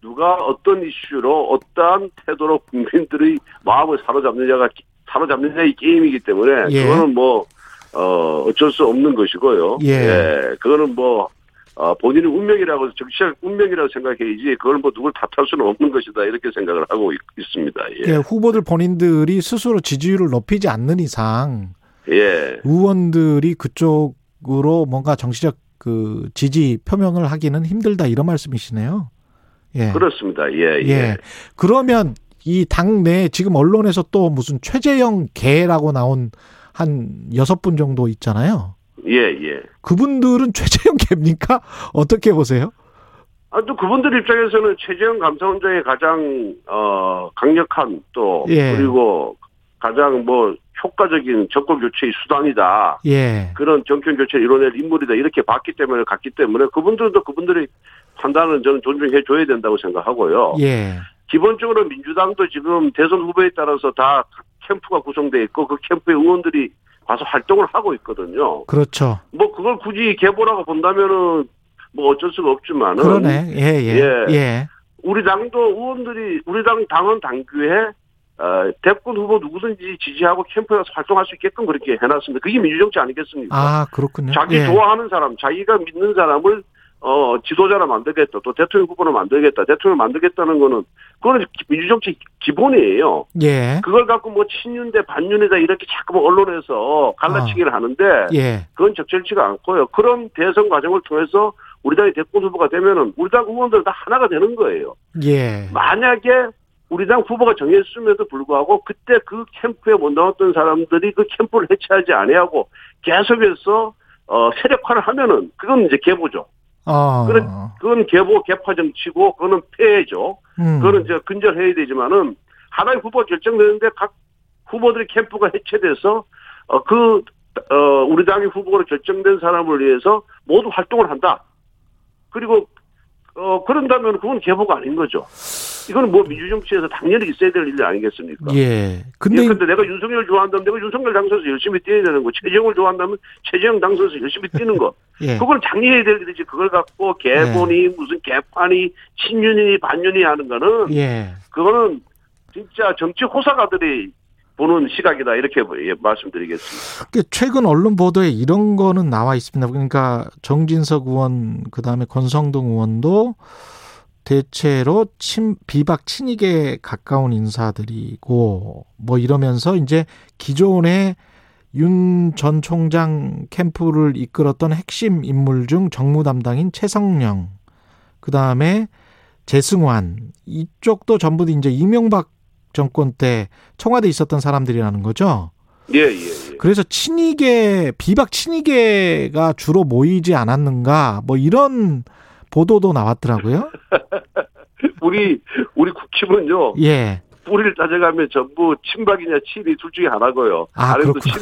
누가 어떤 이슈로 어떠한 태도로 국민들의 마음을 사로잡느냐가 사로잡느냐의 게임이기 때문에 예. 그거는 뭐 어, 어쩔 수 없는 것이고요. 예. 그거는 뭐 어, 본인의 운명이라고 정치적 운명이라고 생각해야지 그걸 뭐 누굴 탓할 수는 없는 것이다 이렇게 생각을 하고 있, 습니다 예. 예, 후보들 본인들이 스스로 지지율을 높이지 않는 이상 예. 의원들이 그쪽으로 뭔가 정치적 그 지지 표명을 하기는 힘들다 이런 말씀이시네요. 예. 그렇습니다. 예, 예. 예. 그러면 이 당내 지금 언론에서 또 무슨 최재형 개라고 나온 한 여섯 분 정도 있잖아요. 예, 예. 그분들은 최재형 개입니까? 어떻게 보세요? 아, 또 그분들 입장에서는 최재형 감사원장의 가장, 어, 강력한 또, 예. 그리고 가장 뭐, 효과적인 정권 교체의 수단이다. 예. 그런 정권 교체를 이뤄낼 인물이다. 이렇게 봤기 때문에 갔기 때문에 그분들도 그분들의 판단은 저는 존중해 줘야 된다고 생각하고요. 예. 기본적으로 민주당도 지금 대선 후보에 따라서 다 캠프가 구성돼 있고 그 캠프의 의원들이 가서 활동을 하고 있거든요. 그렇죠. 뭐 그걸 굳이 계보라고 본다면은 뭐 어쩔 수가 없지만은 그러네. 예, 예. 예. 예. 우리 당도 의원들이 우리 당 당원 당규에 어, 대권 후보 누구든지 지지하고 캠프에 가서 활동할 수 있게끔 그렇게 해놨습니다. 그게 민주정치 아니겠습니까? 아, 그렇군요. 자기 예. 좋아하는 사람, 자기가 믿는 사람을 어 지도자로 만들겠다, 또 대통령 후보로 만들겠다, 대통령 만들겠다는 거는 그거는 민주정치 기본이에요. 예. 그걸 갖고 뭐 친윤대 반윤이다 이렇게 자꾸 뭐 언론에서 갈라치기를 하는데 아. 예. 그건 적절치가 않고요. 그런 대선 과정을 통해서 우리 당이 대권 후보가 되면은 우리 당 의원들 다 하나가 되는 거예요. 예. 만약에 우리 당 후보가 정했음에도 불구하고 그때 그 캠프에 못 나왔던 사람들이 그 캠프를 해체하지 아니하고 계속해서 어 세력화를 하면은 그건 이제 계보죠. 어. 그래, 그건 계보 개파 정치고 그거는 폐해죠. 음. 그거는 이제 근절해야 되지만은 하나의 후보가 결정되는데 각 후보들의 캠프가 해체돼서 어그 어, 우리 당의 후보로 결정된 사람을 위해서 모두 활동을 한다. 그리고 어 그런다면 그건 계보가 아닌 거죠. 이거는 뭐 민주정치에서 당연히 있어야 될 일 아니겠습니까? 예. 근데, 근데 근데 내가 윤석열을 좋아한다면 내가 윤석열 당선에서 열심히 뛰어야 되는 거. 최재형을 좋아한다면 최재형 당선에서 열심히 뛰는 거. 예. 그걸 장려해야 될 일이지. 그걸 갖고 개본이 무슨 개판이 친윤이 반윤이 하는 거는 예. 그거는 진짜 정치 호사가들이 보는 시각이다 이렇게 예, 말씀드리겠습니다. 그 최근 언론 보도에 이런 거는 나와 있습니다. 그러니까 정진석 의원 그다음에 권성동 의원도 대체로 친 비박 친이계 가까운 인사들이고 뭐 이러면서 이제 기존의 윤 전 총장 캠프를 이끌었던 핵심 인물 중 정무 담당인 최성령 그다음에 재승환 이쪽도 전부 이제 이명박 정권 때 청와대 에 있었던 사람들이라는 거죠. 예, 예, 예. 그래서 친이계 비박 친이계가 주로 모이지 않았는가 뭐 이런 보도도 나왔더라고요. 우리 우리 국힘은요 예. 뿌리를 따져가면 전부 친박이냐 친이 둘 중에 하나고요. 아, 그렇구나. 친,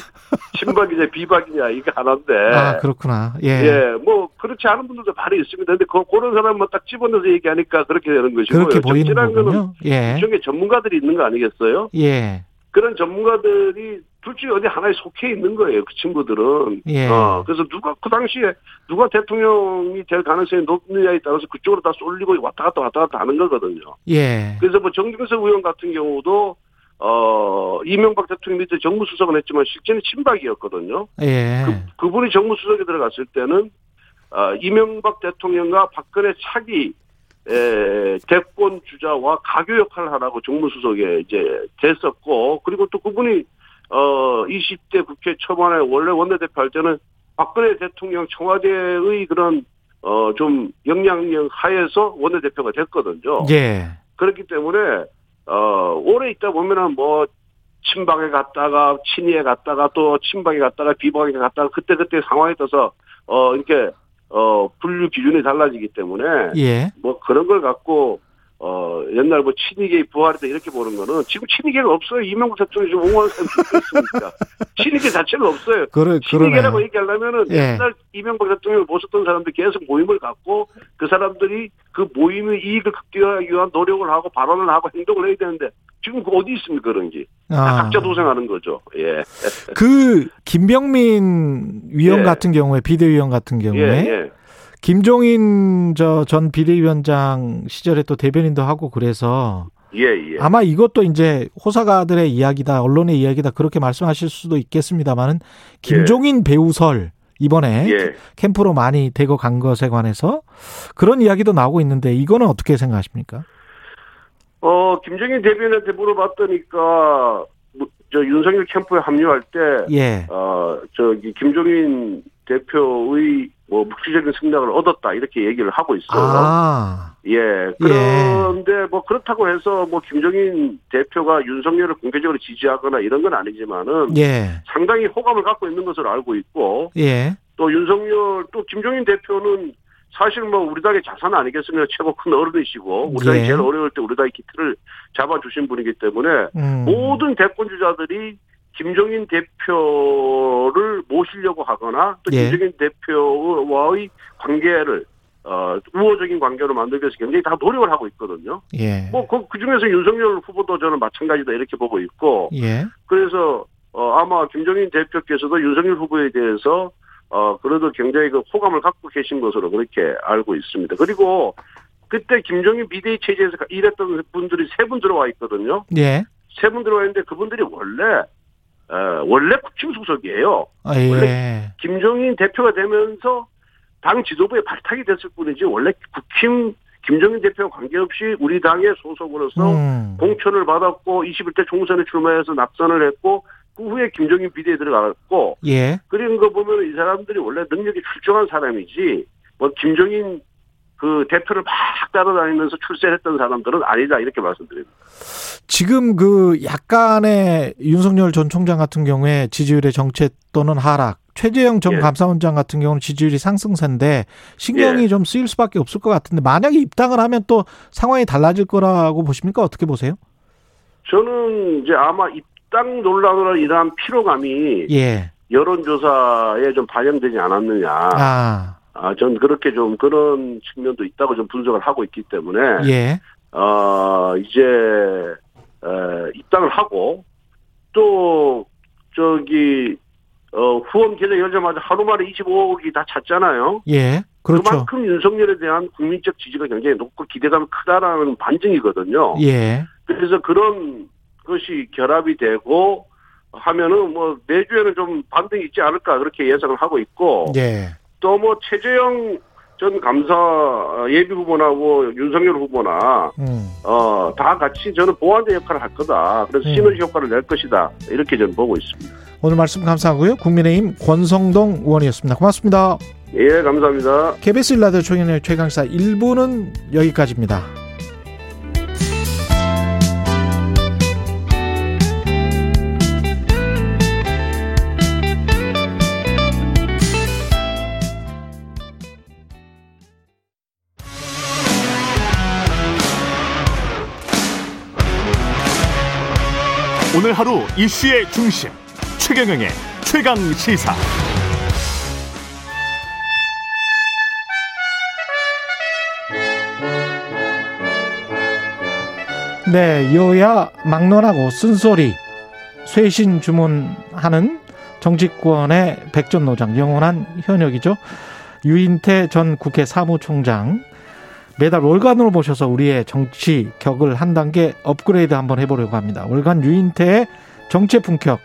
친박이냐 비박이냐 이게 하나인데. 아 그렇구나. 예. 예, 뭐 그렇지 않은 분들도 많이 있습니다. 근데 그, 그런 사람만 딱 집어넣어서 얘기하니까 그렇게 되는 것이고요. 그렇게 보이는 정치라는 거는 거군요. 예. 일종의 전문가들이 있는 거 아니겠어요? 예. 그런 전문가들이 둘 중에 어디 하나에 속해 있는 거예요. 그 친구들은. 예. 어, 그래서 누가 그 당시에 누가 대통령이 될 가능성이 높느냐에 따라서 그쪽으로 다 쏠리고 왔다 갔다 왔다 갔다 하는 거거든요. 예. 그래서 뭐 정경석 의원 같은 경우도 어 이명박 대통령 밑에 정무수석은 했지만 실제는 친박이었거든요. 예. 그, 그분이 정무수석에 들어갔을 때는 어, 이명박 대통령과 박근혜 차기 에, 대권 주자와 가교 역할을 하라고 정무수석에 이제 됐었고 그리고 또 그분이 어 20대 국회 초반에 원래 원내대표 할 때는 박근혜 대통령 청와대의 그런 어 좀 영향력 하에서 원내대표가 됐거든요. 예. 그렇기 때문에 어 오래 있다 보면은 뭐 친박에 갔다가 친이에 갔다가 또 친박에 갔다가 비박에 갔다가 그때 그때 상황에 따라서 어 이렇게 어 분류 기준이 달라지기 때문에 예. 뭐 그런 걸 갖고 어 옛날 뭐 친이계 부활이다 이렇게 보는 거는 지금 친이계가 없어요 이명박 대통령이 지금 옹호하는 사람이 있습니까 친이계 자체가 없어요 그러, 친이계라고 그러네. 얘기하려면은 예. 옛날 이명박 대통령을 모셨던 사람들 계속 모임을 갖고 그 사람들이 그 모임의 이익을 극대화하기 위한 노력을 하고 발언을 하고 행동을 해야 되는데 지금 그 어디 있습니까 그런 게다 아. 각자 도생하는 거죠 예 그 김병민 위원 예. 같은 경우에 비대위원 같은 예, 경우에 예. 김종인 저 전 비대위원장 시절에 또 대변인도 하고 그래서 예, 예. 아마 이것도 이제 호사가들의 이야기다, 언론의 이야기다 그렇게 말씀하실 수도 있겠습니다만은 김종인 배우설 이번에 예. 캠프로 많이 대거 간 것에 관해서 그런 이야기도 나오고 있는데 이거는 어떻게 생각하십니까? 어, 김정인 대변인한테 물어봤더니까, 뭐, 저 윤석열 캠프에 합류할 때, 예. 어, 저기, 김종인 대표의 뭐, 묵시적인 승낙을 얻었다, 이렇게 얘기를 하고 있어요. 아, 예. 그런데 뭐, 그렇다고 해서 뭐, 김종인 대표가 윤석열을 공개적으로 지지하거나 이런 건 아니지만은, 예, 상당히 호감을 갖고 있는 것으로 알고 있고, 예, 또 윤석열, 또 김종인 대표는 사실 뭐 우리 당의 자산 아니겠습니까? 최고 큰 어른이시고, 우리 당이 예. 제일 어려울 때 우리 당의 기틀을 잡아주신 분이기 때문에 음, 모든 대권 주자들이 김종인 대표를 모시려고 하거나 또 예. 김종인 대표와의 관계를 어, 우호적인 관계로 만들기 위해서 굉장히 다 노력을 하고 있거든요. 예, 뭐, 그, 그 중에서 윤석열 후보도 저는 마찬가지다 이렇게 보고 있고, 예, 그래서 어, 아마 김종인 대표께서도 윤석열 후보에 대해서 어, 그래도 굉장히 그 호감을 갖고 계신 것으로 그렇게 알고 있습니다. 그리고 그때 김종인 비대위 체제에서 일했던 분들이 세 분 들어와 있거든요. 예, 세 분 들어와 있는데 그분들이 원래 어, 원래 국힘 소속이에요. 아, 예, 김종인 대표가 되면서 당 지도부에 발탁이 됐을 뿐이지 원래 국힘 김종인 대표와 관계없이 우리 당의 소속으로서 음, 공천을 받았고 21대 총선에 출마해서 낙선을 했고 그 후에 김종인 비대에 들어갔고 예, 그런 거 보면 이 사람들이 원래 능력이 출중한 사람이지 뭐 김종인 그 대표를 막 따라다니면서 출세했던 사람들은 아니다 이렇게 말씀드립니다. 지금 그 약간의 윤석열 전 총장 같은 경우에 지지율의 정체 또는 하락, 최재형 전 예. 감사원장 같은 경우는 지지율이 상승세인데 신경이 예. 좀 쓰일 수밖에 없을 것 같은데 만약에 입당을 하면 또 상황이 달라질 거라고 보십니까? 어떻게 보세요? 저는 이제 아마 입당 논란으로 인한 피로감이 예. 여론조사에 좀 반영되지 않았느냐. 아, 아, 전 그렇게 좀 그런 측면도 있다고 좀 분석을 하고 있기 때문에 예. 어, 이제, 에, 입당을 하고, 또, 저기, 어, 후원 계좌 열자마자 하루 만에 25억이 다 찼잖아요. 예. 그렇죠. 그만큼 윤석열에 대한 국민적 지지가 굉장히 높고 기대감이 크다라는 반증이거든요. 예. 그래서 그런 것이 결합이 되고 하면은 뭐 내주에는 좀 반등이 있지 않을까 그렇게 예상을 하고 있고 예. 또 뭐 최재형 전 감사 예비 후보나고 윤석열 후보나 음. 어, 다 같이 저는 보완대 역할을 할 거다. 그래서 음. 시너지 효과를 낼 것이다. 이렇게 저는 보고 있습니다. 오늘 말씀 감사하고요. 국민의힘 권성동 의원이었습니다. 고맙습니다. 예, 감사합니다. KBS 일라디오 총연의 최강사 1부는 여기까지입니다. 오늘 하루 이슈의 중심 최경영의 최강 시사. 네, 여야 막론하고 쓴소리, 쇄신 주문하는 정치권의 백전노장, 영원한 현역이죠. 유인태 전 국회 사무총장 매달 월간으로 모셔서 우리의 정치 격을 한 단계 업그레이드 한번 해보려고 합니다. 월간 유인태의 정체 품격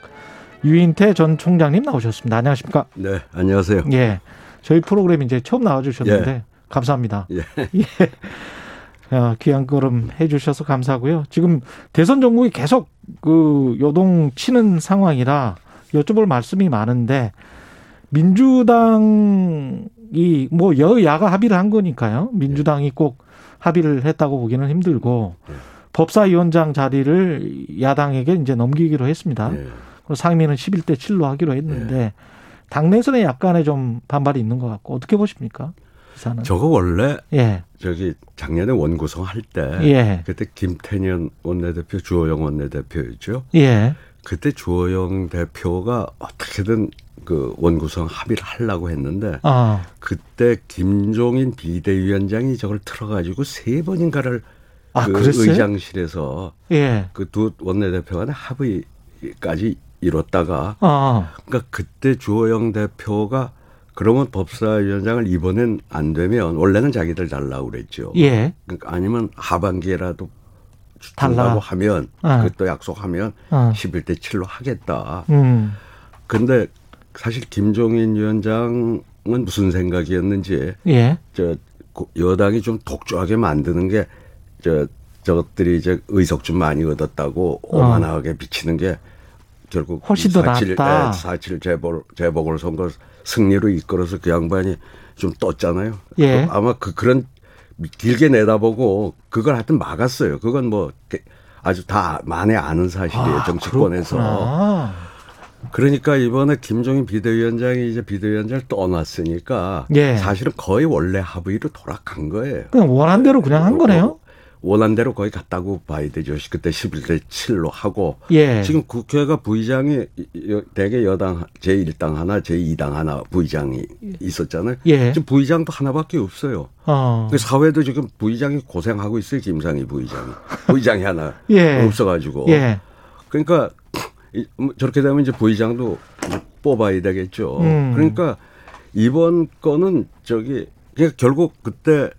유인태 전 총장님 나오셨습니다. 안녕하십니까? 네, 안녕하세요. 예. 저희 프로그램 이제 처음 나와주셨는데 예. 감사합니다. 예. 어, 귀한 걸음 해주셔서 감사하고요. 지금 대선 정국이 계속 그 요동 치는 상황이라 여쭤볼 말씀이 많은데 민주당 이 뭐 여야가 합의를 한 거니까요. 민주당이 꼭 합의를 했다고 보기는 힘들고 예. 법사위원장 자리를 야당에게 이제 넘기기로 했습니다. 예. 그리고 상임위는 11대 7로 하기로 했는데 당내에서는 약간의 좀 반발이 있는 것 같고 어떻게 보십니까? 기사는. 저거 원래 예. 저기 작년에 원구성 할때 예. 그때 김태년 원내대표 주호영 원내대표였죠. 예. 그때 주호영 대표가 어떻게든 그 원구성 합의를 하려고 했는데 아. 그때 김종인 비대위원장이 저걸 틀어가지고 세 번인가를 아, 그 그랬어요? 의장실에서 예. 그두 원내대표 간의 합의까지 이뤘다가 아. 그러니까 그때 주호영 대표가 그러면 법사위원장을 이번엔 안 되면 원래는 자기들 달라고 그랬죠. 예. 그러니까 아니면 하반기에라도 달라. 준다고 하면 아. 그것도 약속하면 아. 11대 7로 하겠다. 음. 근데 사실 김종인 위원장은 무슨 생각이었는지 예. 저 고- 여당이 좀 독주하게 만드는 게 저 저것들이 이제 의석 좀 많이 얻었다고 오만하게 비치는 게 결국 어. 훨씬 더 47, 낫다. 47 재벌 재보궐 선거 승리로 이끌어서 그 양반이 좀 떴잖아요. 예. 그 아마 그 그런 길게 내다보고 그걸 하여튼 막았어요. 그건 뭐 아주 다 만에 아는 사실이에요. 정치권에서. 그렇구나. 그러니까 이번에 김종인 비대위원장이 이제 비대위원장을 떠났으니까 예. 사실은 거의 원래 합의로 돌아간 거예요. 그냥 원한 대로 그냥 한 거네요. 어, 원한 대로 거의 갔다고 봐야 되죠. 그때 11대 7로 하고 예. 지금 국회가 부의장이 여- 대개 여당 제1당 하나, 제2당 하나 부의장이 있었잖아요. 예. 지금 부의장도 하나밖에 없어요. 어. 그 사회도 지금 부의장이 고생하고 있어요. 김상희 부의장이. 부의장이 하나 예. 없어가지고. 예. 그러니까 저렇게 되면 이제 부의장도 이제 뽑아야 되겠죠. 음. 그러니까 이번 거는 저기 그러니까 결국 그때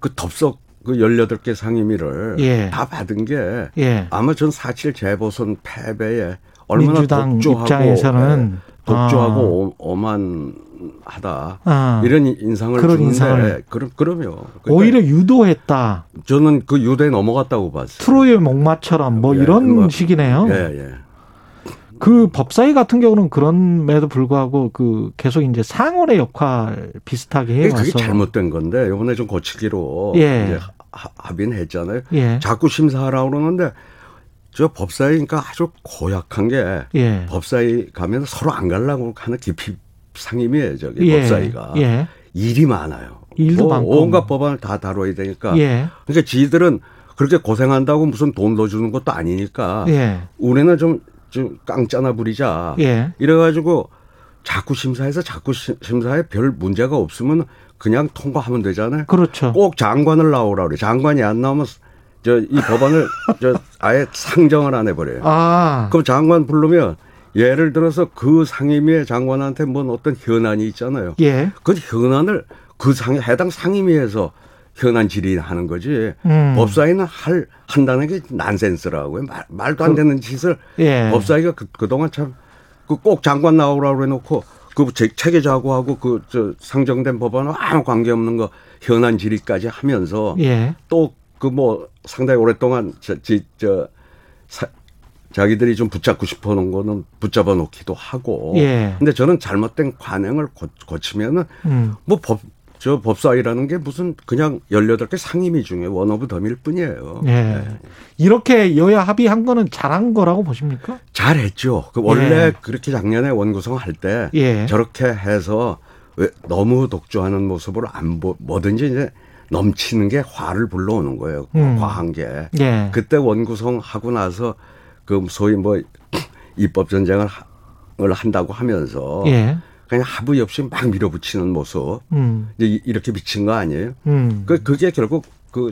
그 덥석 그 18개 상임위를 예. 다 받은 게 예. 아마 전 사칠 재보선 패배에 얼마나 민주당 독주하고 입장에서는 예, 독주하고 아. 오- 오만하다 아. 이런 인상을 그런 주는데 인상을. 그럼 그러면 그러니까 오히려 유도했다. 저는 그 유대에 넘어갔다고 봤어요. 트로이의 목마처럼 뭐 예, 이런 뭐, 식이네요. 예, 예. 그 법사위 같은 경우는 그런에도 불구하고 그 계속 이제 상원의 역할 비슷하게 해와서 그게 잘못된 건데 이번에 좀 고치기로 예. 이제 하- 합의는 했잖아요. 예. 자꾸 심사하라고 그러는데 저 법사위니까 아주 고약한 게 예. 법사위 가면 서로 안 가려고 하는 깊이 상임이에요. 저기 예. 법사위가 예. 일이 많아요. 일도 뭐 많고. 온갖 법안을 다 다뤄야 되니까. 예. 그러니까 지들은 그렇게 고생한다고 무슨 돈더 주는 것도 아니니까 예. 우리는 좀, 좀 깡짜나 부리자. 예. 이래가지고 자꾸 심사해서 자꾸 시- 심사에 별 문제가 없으면 그냥 통과하면 되잖아요. 그렇죠. 꼭 장관을 나오라 그래. 장관이 안 나오면 저 이 법안을 저 아예 상정을 안 해버려요. 아. 그럼 장관 부르면 예를 들어서 그 상임위의 장관한테 뭔 어떤 현안이 있잖아요. 예. 그 현안을 그 상, 해당 상임위에서 현안 질의하는 거지. 음. 법사위는 할, 한다는 게 난센스라고요. 말, 말도 안 되는 짓을 예. 법사위가 그, 그동안 참, 그 꼭 장관 나오라고 해놓고 그 제- 체계자고하고 그, 저, 상정된 법안은 아무 관계 없는 거 현안 질의까지 하면서 예. 또그 뭐 상당히 오랫동안 저, 지, 저, 사, 자기들이 좀 붙잡고 싶어 놓은 거는 붙잡아 놓기도 하고. 예. 근데 저는 잘못된 관행을 고, 고치면은 음. 뭐 법, 저 법사위라는 게 무슨 그냥 18개 상임위 중에 one of them일 뿐이에요. 예. 이렇게 여야 합의한 거는 잘한 거라고 보십니까? 잘했죠. 그 원래 예. 그렇게 작년에 원구성 할 때 예. 저렇게 해서 왜 너무 독주하는 모습으로 안 보, 뭐든지 이제 넘치는 게 화를 불러오는 거예요. 음. 과한 게. 예. 그때 원구성 하고 나서 그 소위 뭐 입법 전쟁을 을 한다고 하면서 예. 그냥 합의 없이 막 밀어붙이는 모습 음. 이제 이- 이렇게 비친 거 아니에요? 음. 그 그게 결국 그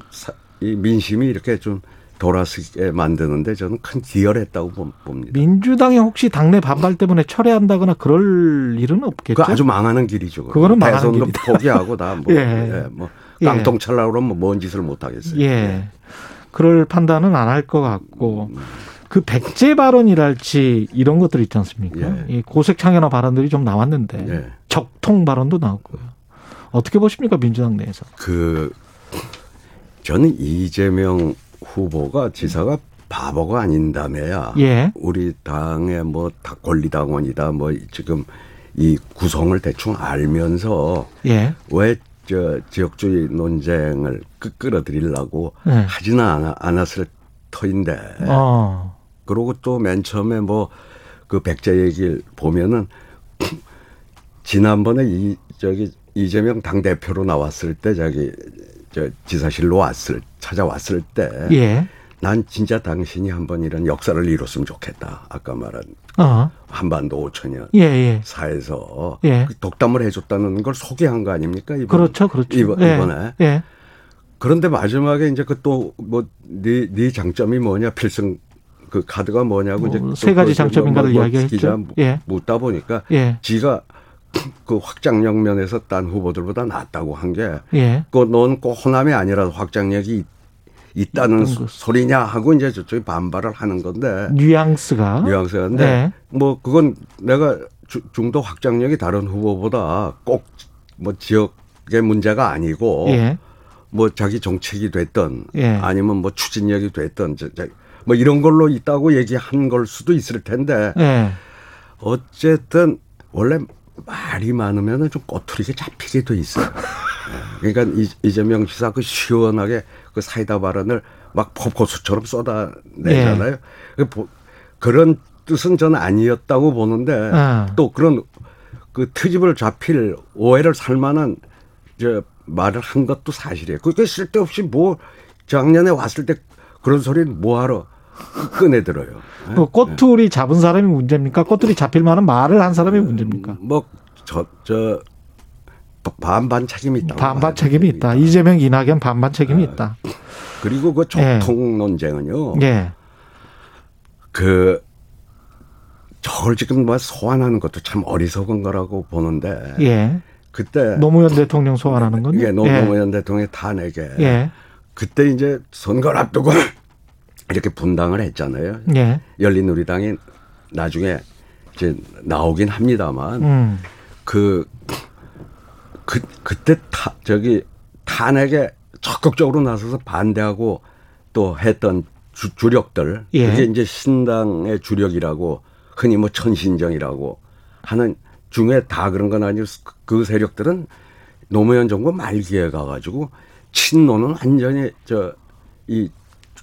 이 민심이 이렇게 좀 돌아서게 만드는데 저는 큰 기여했다고 를 봅니다. 민주당이 혹시 당내 반발 때문에 철회한다거나 그럴 일은 없겠죠? 그 아주 망하는 길이죠. 그거는 망하는 대선도 길이다. 포기하고 다 뭐, 예. 예, 뭐 예. 깡통 찰라 그러면 뭔 짓을 못 하겠어요. 예. 그럴 판단은 안 할 것 같고. 그 백제 발언이랄지 이런 것들 있지 않습니까? 예. 이 고색 창연화 발언들이 좀 나왔는데 예. 적통 발언도 나왔고요. 어떻게 보십니까 민주당 내에서? 그 저는 이재명 후보가 지사가 바보가 아닌다며야 예. 우리 당의 뭐 다 권리당원이다 뭐 지금 이 구성을 대충 알면서 예. 왜 저 지역주의 논쟁을 끄- 끌어들이려고 네. 하지는 않았을 터인데 어. 그러고 또 맨 처음에 뭐 그 백제 얘기를 보면은 지난번에 이 저기 이재명 당 대표로 나왔을 때 저기 저 지사실로 왔을 찾아왔을 때난 예. 진짜 당신이 한번 이런 역사를 이뤘으면 좋겠다. 아까 말한 어. 한반도 5천년 예, 예. 사에서 예. 그 독담을 해줬다는 걸 소개한 거 아닙니까? 이번, 그렇죠, 그렇죠. 이번, 예. 이번에. 예. 그런데 마지막에 이제 그 또 뭐네 네 장점이 뭐냐 필승 그 카드가 뭐냐고 이제 뭐또세 가지 그 장점인가를 뭐 이야기했죠. 기자 예. 묻다 보니까 예. 지가 그 확장력 면에서 딴 후보들보다 낫다고 한게 예. 그넌꼭 호남이 아니라 확장력이 있- 있다는 소- 것. 소리냐 하고 이제 저쪽이 반발을 하는 건데 뉘앙스가 뉘앙스인데 네. 뭐 그건 내가 주- 중도 확장력이 다른 후보보다 꼭 뭐 지역의 문제가 아니고 예. 뭐 자기 정책이 됐던 예. 아니면 뭐 추진력이 됐던 뭐 이런 걸로 있다고 얘기한 걸 수도 있을 텐데 예. 어쨌든 원래 말이 많으면은 좀 꼬투리가 잡히게 돼 있어요. 예. 그러니까 이- 이재명 지사 그 시원하게 그 사이다 발언을 막 폭포수처럼 쏟아내잖아요. 그 보- 그런 뜻은 저는 아니었다고 보는데 아. 또 그런 그 트집을 잡힐 오해를 살 만한 저 말을 한 것도 사실이에요. 그게 쓸데없이 뭐 작년에 왔을 때 그런 소리는 뭐하러 꺼내들어요. 예? 그 꼬투리 잡은 사람이 문제입니까? 꼬투리 잡힐 만한 말을 한 사람이 문제입니까? 뭐저 저 반반 책임이 있다. 반반 책임이 있다. 이재명, 이낙연 반반 책임이 아. 있다. 그리고 그 예. 적통 논쟁은요. 예. 그 저걸 지금 뭐 소환하는 것도 참 어리석은 거라고 보는데 예. 그때 노무현 대통령 소환하는 건요? 이게 노무현 대통령의 탄핵에 예. 그때 이제 선거를 앞두고 이렇게 분당을 했잖아요. 예. 열린우리당이 나중에 이제 나오긴 합니다만 음. 그, 그, 그때 타, 저기 탄핵에 적극적으로 나서서 반대하고 또 했던 주, 주력들. 예. 그게 이제 신당의 주력이라고 흔히 뭐 천신정이라고 하는 중에 다 그런 건 아니고 그 세력들은 노무현 정부 말기에 가가지고 친노는 완전히 저, 이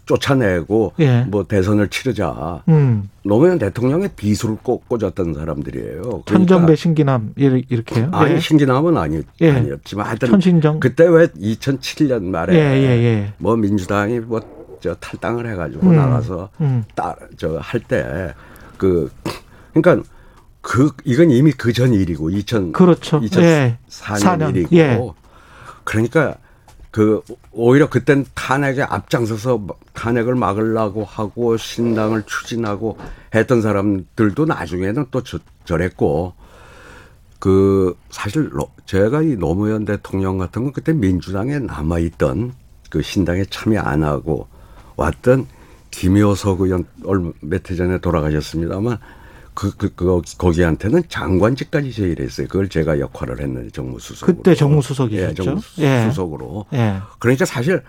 쫓아내고 예. 뭐 대선을 치르자. 음. 노무현 대통령의 비수를 꽂, 꽂았던 사람들이에요. 그러니까 천정배 신기남 이렇- 이렇게요? 아니 예. 신기남은 아니, 예. 아니었지만 하여튼 천신정. 그때 왜 2007년 말에 예, 예, 예. 뭐 민주당이 뭐 저 탈당을 해가지고 음, 나가서 음. 따저 할 때 그 그러니까 그 이건 이미 그 전 일이고 2000 그렇죠. 2004년 예. 4년. 일이고 예. 그러니까 그 오히려 그땐 탄핵에 앞장서서 탄핵을 막으려고 하고 신당을 추진하고 했던 사람들도 나중에는 또 저, 저랬고 그 사실 노- 제가 이 노무현 대통령 같은 건 그때 민주당에 남아 있던 그 신당에 참여 안 하고 왔던 김효석 의원 얼마 몇 해 전에 돌아가셨습니다만 그, 그, 그, 거기한테는 장관직까지 제의했어요. 그걸 제가 역할을 했는데 정무수석으로. 그때 정무수석이셨죠? 예, 정무수석으로. 예. 그러니까 사실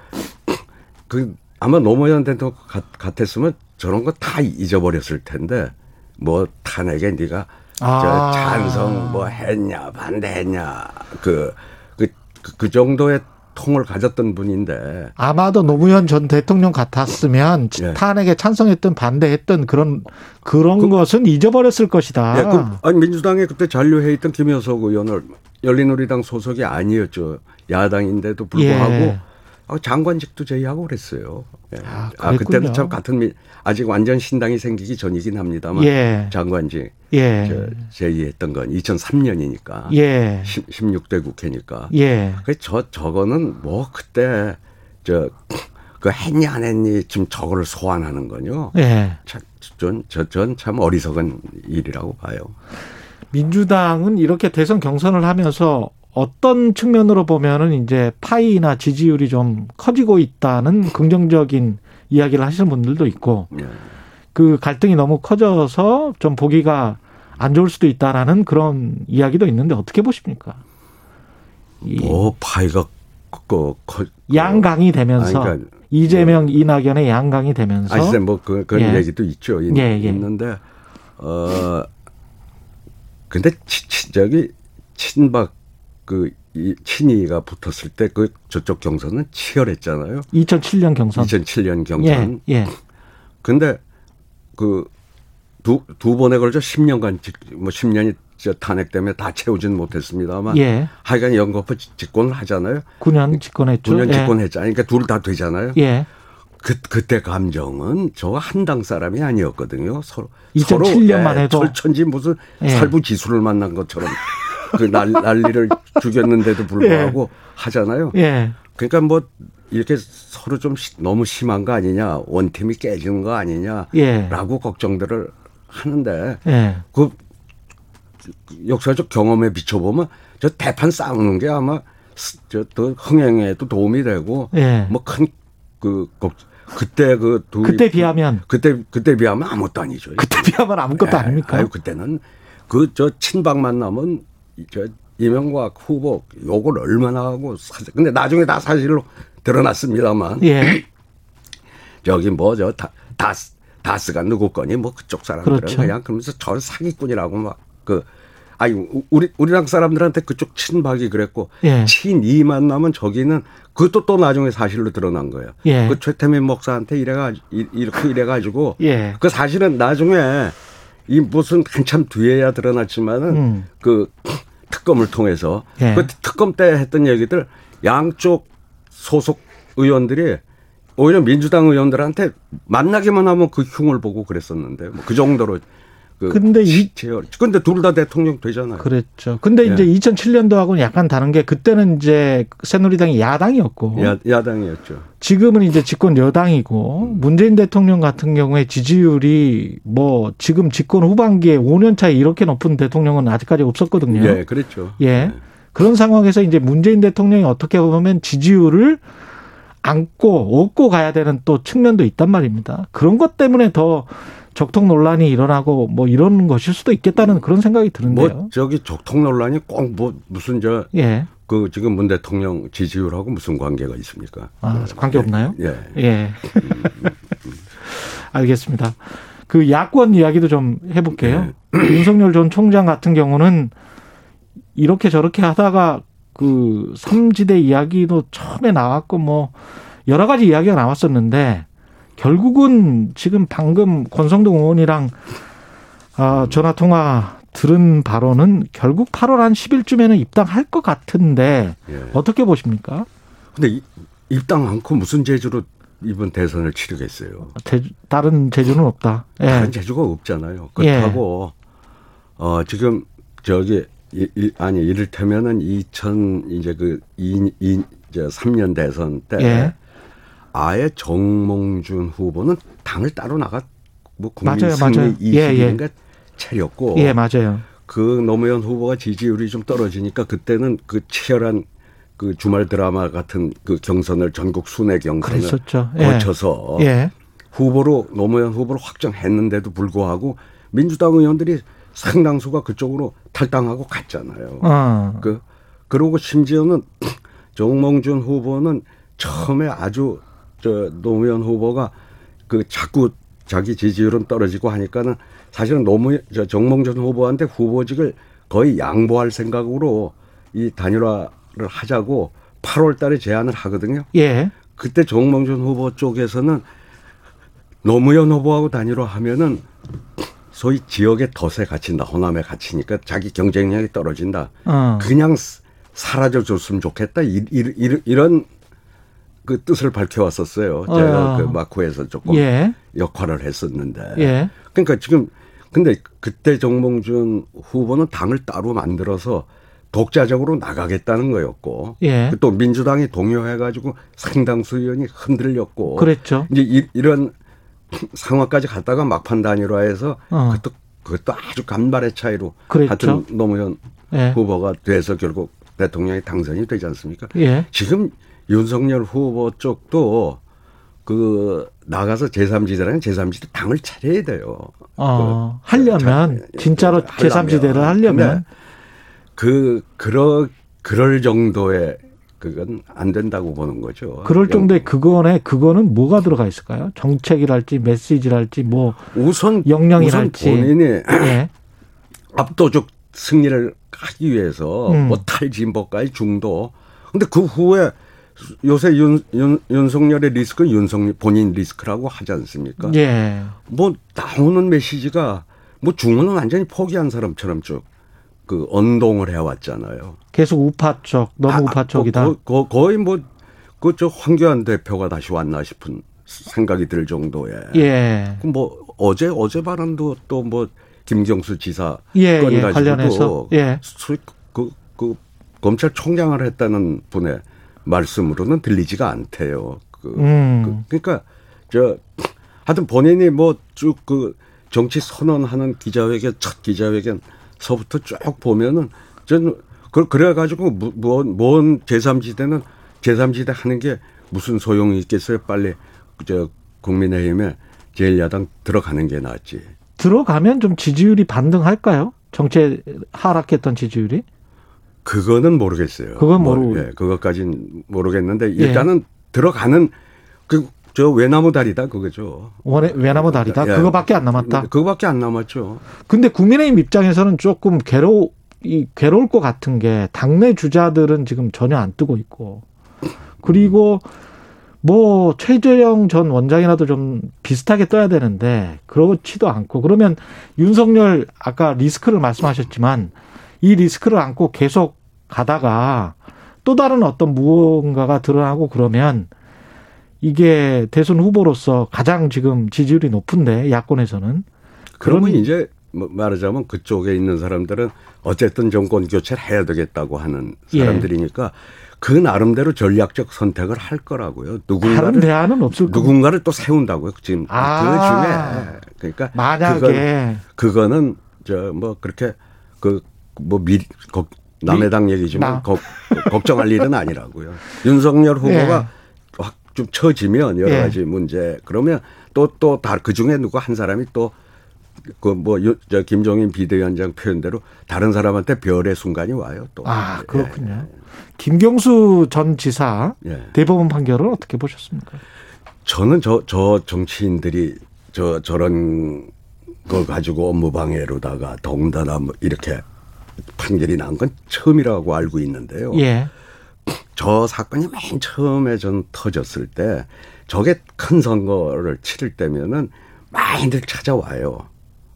그 아마 노무현 대통령 같, 같았으면 저런 거 다 잊어버렸을 텐데 뭐 탄핵에 네가 아. 저 찬성 뭐 했냐 반대했냐 그 그, 그, 그 정도의 통을 가졌던 분인데 아마도 노무현 전 대통령 같았으면 예. 탄핵에 찬성했던 반대했던 그런 그런 것은 잊어버렸을 것이다. 예, 그, 아니 민주당에 그때 잔류해 있던 김효석 의원을 열린우리당 소속이 아니었죠 야당인데도 불구하고 예. 아, 장관직도 제의하고 그랬어요. 예. 아, 아, 그때는 그랬군요. 참 같은 미, 아직 완전 신당이 생기기 전이긴 합니다만 예. 장관직 예. 저, 제의했던 건 2003년이니까 예. 16대 국회니까. 예. 그저 저거는 뭐 그때 저 그 했니 안 했니 지금 저거를 소환하는 건요. 예. 전전 참 어리석은 일이라고 봐요. 민주당은 이렇게 대선 경선을 하면서 어떤 측면으로 보면은 이제 파이나 지지율이 좀 커지고 있다는 긍정적인 이야기를 하시는 분들도 있고 예. 그 갈등이 너무 커져서 좀 보기가 안 좋을 수도 있다라는 그런 이야기도 있는데 어떻게 보십니까? 이뭐 파이가 그, 그, 양강이 되면서 아니, 그러니까 이재명 이낙연의 양강이 되면서 아시죠? 뭐 그, 그런 예. 얘기도 있죠. 있, 예, 예. 있는데 어 근데 치, 치, 저기 친박 그 이, 친이가 붙었을 때 그 저쪽 경선은 치열했잖아요. 2007년 경선 2007년 경선. 예, 예. 근데 그 두 두 번에 걸쳐 10년간 뭐 10년이 저 탄핵 때문에 다 채우지는 못했습니다만 예. 하여간 연거푸 집권을 하잖아요. 9년 집권했죠. 9년 예. 집권했잖아요. 그러니까 둘 다 되잖아요. 예. 그 그때 감정은 저 한당 사람이 아니었거든요. 서로 2007 년만 서로, 예, 해도. 철천지 무슨 예. 살부 지수를 만난 것처럼 그 난, 난리를 죽였는데도 불구하고 하잖아요. 예. 그러니까 뭐 이렇게 서로 좀 시- 너무 심한 거 아니냐, 원팀이 깨지는 거 아니냐라고 예. 걱정들을 하는데 예. 그 역사적 경험에 비춰보면 저 대판 싸우는 게 아마 저더 흥행에도 도움이 되고 예. 뭐큰그 그때 그 두 그때 비하면 그때 그때 비하면 아무것도 아니죠. 그때 비하면 아무것도 예, 아닙니까? 아유 그때는 그 저 친박 만나면 이- 저 이명박 후보 욕을 얼마나 하고 사- 근데 나중에 다 사실로 드러났습니다만 예. 저기 뭐저 다스 다스가 누구 거니 뭐 그쪽 사람들은 그렇죠. 그냥 그러면서 저 사기꾼이라고 막 그 아니 우- 우리 우리랑 사람들한테 그쪽 친박이 그랬고 예. 친이 만 나면 저기는 그것도 또 나중에 사실로 드러난 거예요. 예. 그 최태민 목사한테 이래가 이- 이렇게 이래가지고 예. 그 사실은 나중에 이 무슨 한참 뒤에야 드러났지만은 음. 그 특검을 통해서 예. 그 특검 때 했던 얘기들 양쪽 소속 의원들이 오히려 민주당 의원들한테 만나기만 하면 그 흉을 보고 그랬었는데 뭐 그 정도로 그 근데 이- 치열. 근데 둘 다 대통령 되잖아요. 그랬죠. 근데 예. 이제 2007년도하고는 약간 다른 게 그때는 이제 새누리당이 야당이었고 야, 야당이었죠. 지금은 이제 집권 여당이고 문재인 대통령 같은 경우에 지지율이 뭐 지금 집권 후반기에 5년 차에 이렇게 높은 대통령은 아직까지 없었거든요. 예, 그랬죠. 예. 그런 상황에서 이제 문재인 대통령이 어떻게 보면 지지율을 안고 업고 가야 되는 또 측면도 있단 말입니다. 그런 것 때문에 더 적통 논란이 일어나고 뭐 이런 것일 수도 있겠다는 그런 생각이 드는데요. 뭐 저기 적통 논란이 꼭 뭐 무슨 저그 예. 지금 문 대통령 지지율하고 무슨 관계가 있습니까? 아, 관계 없나요? 예. 예. 알겠습니다. 그 야권 이야기도 좀 해볼게요. 윤석열 전 총장 같은 경우는 이렇게 저렇게 하다가 그 삼지대 이야기도 처음에 나왔고 뭐 여러 가지 이야기가 나왔었는데 결국은 지금 방금 권성동 의원이랑 아, 전화 통화 들은 바로는 결국 8월 한 10일쯤에는 입당할 것 같은데 예. 어떻게 보십니까? 근데 이- 입당 않고 무슨 재주로 이번 대선을 치르겠어요. 제주- 다른 제주는 없다. 예. 다른 재주가 없잖아요. 그렇다고 어 지금 저기 이, 이, 아니 이를테면은 2000 이제 그이 이, 저 3년 대선 때 예. 아예 정몽준 후보는 당을 따로 나가 뭐 국민 맞아요, 승리 맞아요. 예, 20인가 차렸고 예, 맞아요. 그 노무현 후보가 지지율이 좀 떨어지니까 그때는 그 치열한 그 주말 드라마 같은 그 경선을 전국 순회 경선을 그랬었죠. 예. 거쳐서 예. 후보로 노무현 후보를 확정했는데도 불구하고 민주당 의원들이 상당수가 그쪽으로 탈당하고 갔잖아요. 어. 그 그리고 심지어는 정몽준 후보는 처음에 아주 저 노무현 후보가 그 자꾸 자기 지지율은 떨어지고 하니까는 사실은 노무 저 정몽준 후보한테 후보직을 거의 양보할 생각으로 이 단일화를 하자고 8월 달에 제안을 하거든요. 예. 그때 정몽준 후보 쪽에서는 노무현 후보하고 단일화 하면은 소위 지역의 덫에 갇힌다. 호남에 갇히니까 자기 경쟁력이 떨어진다. 어. 그냥 스- 사라져 줬으면 좋겠다. 이, 이, 런 그 뜻을 밝혀왔었어요. 제가 어. 그 마쿠에서 조금 예. 역할을 했었는데. 예. 그러니까 지금 근데 그때 정몽준 후보는 당을 따로 만들어서 독자적으로 나가겠다는 거였고 예. 또 민주당이 동요해가지고 상당수 의원이 흔들렸고 그랬죠. 이제 이, 이런 상황까지 갔다가 막판 단일화해서 어. 그것도 그것도 아주 간발의 차이로 그랬죠. 하여튼 노무현 예. 후보가 돼서 결국 대통령이 당선이 되지 않습니까? 예. 지금 윤석열 후보 쪽도 그 나가서 제3지대라는 제3지대 당을 차려야 돼요. 어, 그, 하려면 자- 진짜로 하려면. 제3지대를 하려면 그 그러 그럴 정도의 그건 안 된다고 보는 거죠. 그럴 정도의 그거네 그거는 뭐가 들어가 있을까요? 정책이랄지 메시지랄지 뭐 우선 우선 역량이랄지 본인이 예. 압도적 승리를 하기 위해서 음. 뭐 탈진보까지 중도. 근데 그 후에 요새 윤, 윤, 윤석열의 리스크 윤석 본인 리스크라고 하지 않습니까? 예. 뭐 나오는 메시지가 뭐 중원은 완전히 포기한 사람처럼 쭉 그 언동을 해왔잖아요. 계속 우파 쪽 너무 아, 우파 쪽이다. 거, 거, 거의 뭐 그저 황교안 대표가 다시 왔나 싶은 생각이 들 정도의. 예. 그뭐 어제 어제 발언도 또 뭐 김경수 지사 예, 건 예, 가지고도 관련해서, 예. 수, 그, 그 검찰총장을 했다는 분의 말씀으로는 들리지가 않대요. 그, 음. 그, 그러니까 저 하여튼 본인이 뭐 쭉 그 정치 선언하는 기자회견 첫 기자회견서부터 쭉 보면은 저는 그 그래 가지고 뭔뭔 제3지대는 제3지대 하는 게 무슨 소용이 있겠어요? 빨리 저 국민의힘에 제1야당 들어가는 게 낫지. 들어가면 좀 지지율이 반등할까요? 정체 하락했던 지지율이? 그거는 모르겠어요. 그건 뭐, 모르고. 예, 그것까진 모르겠는데 예. 일단은 들어가는 그 저 외나무 다리다 그거죠. 원해 외나무 다리다. 예. 그거밖에 안 남았다. 그거밖에 안 남았죠. 근데 국민의힘 입장에서는 조금 괴로 이 괴로울 것 같은 게 당내 주자들은 지금 전혀 안 뜨고 있고 그리고 뭐 최재형 전 원장이라도 좀 비슷하게 떠야 되는데 그렇지도 않고 그러면 윤석열 아까 리스크를 말씀하셨지만 이 리스크를 안고 계속 가다가 또 다른 어떤 무언가가 드러나고 그러면 이게 대선 후보로서 가장 지금 지지율이 높은데 야권에서는 그러면 그런- 이제 뭐 말하자면 그쪽에 있는 사람들은 어쨌든 정권 교체를 해야 되겠다고 하는 예. 사람들이니까 그 나름대로 전략적 선택을 할 거라고요. 누군가를 대안은 없을 거 누군가를 또 세운다고요. 지금 아. 그 중에 그러니까 만약에 그건, 는저 뭐 그렇게 그 뭐 미리 걱- 남의 당 얘기지만 나. 걱, 걱정할 일은 아니라고요. 윤석열 후보가 확좀 처지면 여러 예. 가지 문제 그러면 또 또 다 그 중에 누구 한 사람이 또 그뭐저 김종인 비대위원장 표현대로 다른 사람한테 별의 순간이 와요 또. 아 그렇군요. 김경수 전 지사 예. 예. 대법원 판결을 어떻게 보셨습니까? 저는 저, 저 정치인들이 저, 저런 걸 가지고 업무 방해로다가 더군다나 뭐 이렇게 판결이 난 건 처음이라고 알고 있는데요. 예. 저 사건이 맨 처음에 전 터졌을 때 저게 큰 선거를 치를 때면은 많이들 찾아와요.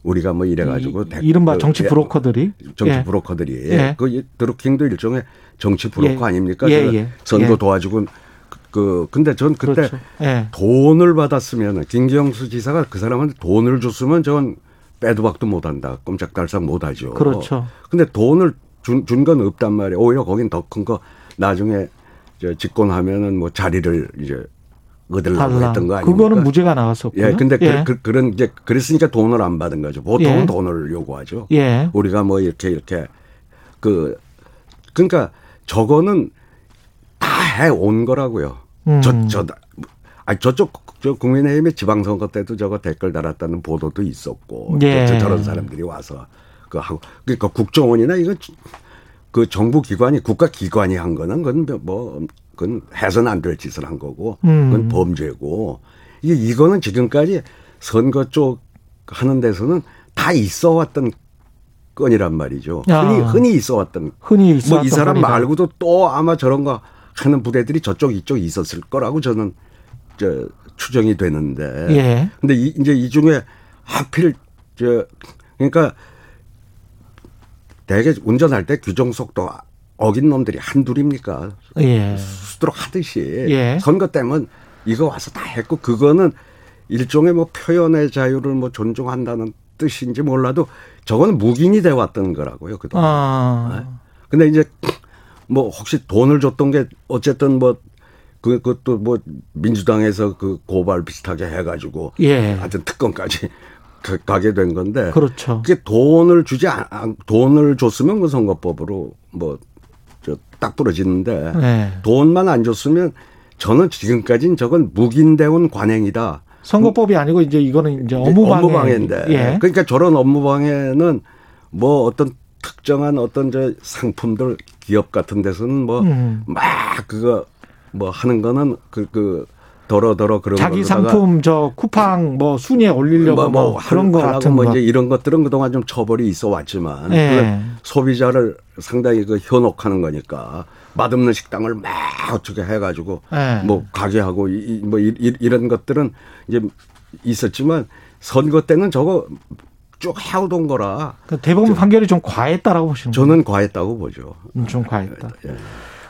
우리가 뭐 이래가지고 이- 대- 이른바 그, 정치 예, 브로커들이 정치 예. 브로커들이 예. 그 이- 드루킹도 일종의 정치 브로커 예. 아닙니까? 예, 예. 선거 예. 도와주고 그- 그 근데 전 그때 그렇죠. 예. 돈을 받았으면 김경수 지사가 그 사람한테 돈을 줬으면 저건 빼도 박도 못한다. 꼼짝달싹 못하죠. 그렇죠. 근데 돈을 준 건 없단 말이에요. 오히려 거긴 더 큰 거 나중에 저 집권하면은 뭐 자리를 이제 얻으려고. 했던 거 아닙니까? 그거는 무죄가 나왔었고요. 예, 근데 예. 그, 그, 런 이제 그랬으니까 돈을 안 받은 거죠. 보통은 예. 돈을 요구하죠. 예. 우리가 뭐 이렇게 이렇게 그 그러니까 저거는 다 해 온 거라고요. 음. 저, 저, 아 저쪽 저 국민의힘의 지방선거 때도 저거 댓글 달았다는 보도도 있었고 예. 저, 저런 사람들이 와서 그 하고 그러니까 국정원이나 이거 그 정부 기관이 국가 기관이 한 거는 그건 뭐 그건 해서는 안 될 짓을 한 거고 그건 음. 범죄고 이게 이거는 지금까지 선거 쪽 하는 데서는 다 있어 왔던 건이란 말이죠. 야. 흔히 흔히 있어 왔던 흔히 뭐 있었던 이 사람 건이다. 말고도 또 아마 저런 거 하는 부대들이 저쪽 이쪽 있었을 거라고 저는 저 추정이 되는데. 예. 근데 이, 이제 이 중에 하필 저 그러니까 대개 운전할 때 규정 속도 어긴 놈들이 한둘입니까? 예. 수두룩 하듯이 예. 선거 때면 이거 와서 다 했고 그거는 일종의 뭐 표현의 자유를 뭐 존중한다는 뜻인지 몰라도 저거는 묵인이 돼 왔던 거라고요. 그동안. 아. 근데 이제 뭐 혹시 돈을 줬던 게 어쨌든 뭐 그, 그것도 뭐 민주당에서 그 고발 비슷하게 해가지고 예. 하여튼 특검까지 가- 가게 된 건데 그렇죠. 그게 돈을 주지 않, 않- 돈을 줬으면 그 선거법으로 뭐저딱 부러지는데 예. 돈만 안 줬으면 저는 지금까지는 저건 묵인되온 관행이다. 선거법이 아니고 이제 이거는 이제 업무방해. 업무방해인데. 예. 그러니까 저런 업무방해는 뭐 어떤 특정한 어떤 저 상품들 기업 같은 데서는 뭐막 음. 그거 뭐 하는 거는 그, 그, 더러더러 그런 자기 상품 저 쿠팡 뭐 순위에 올리려고 뭐, 그런 거 같은 뭐 거. 이제 이런 것들은 그동안 좀 처벌이 있어 왔지만 예. 그건 소비자를 상당히 그 현혹하는 거니까 맛없는 식당을 막 어떻게 해가지고 예. 뭐 가게하고 이, 이- 뭐 이, 이- 이런 것들은 이제 있었지만 선거 때는 저거 쭉 해오던 거라 그 대법원 판결이 좀 과했다라고 보시는 거예요? 저는 과했다고 보죠. 음, 좀 과했다. 예.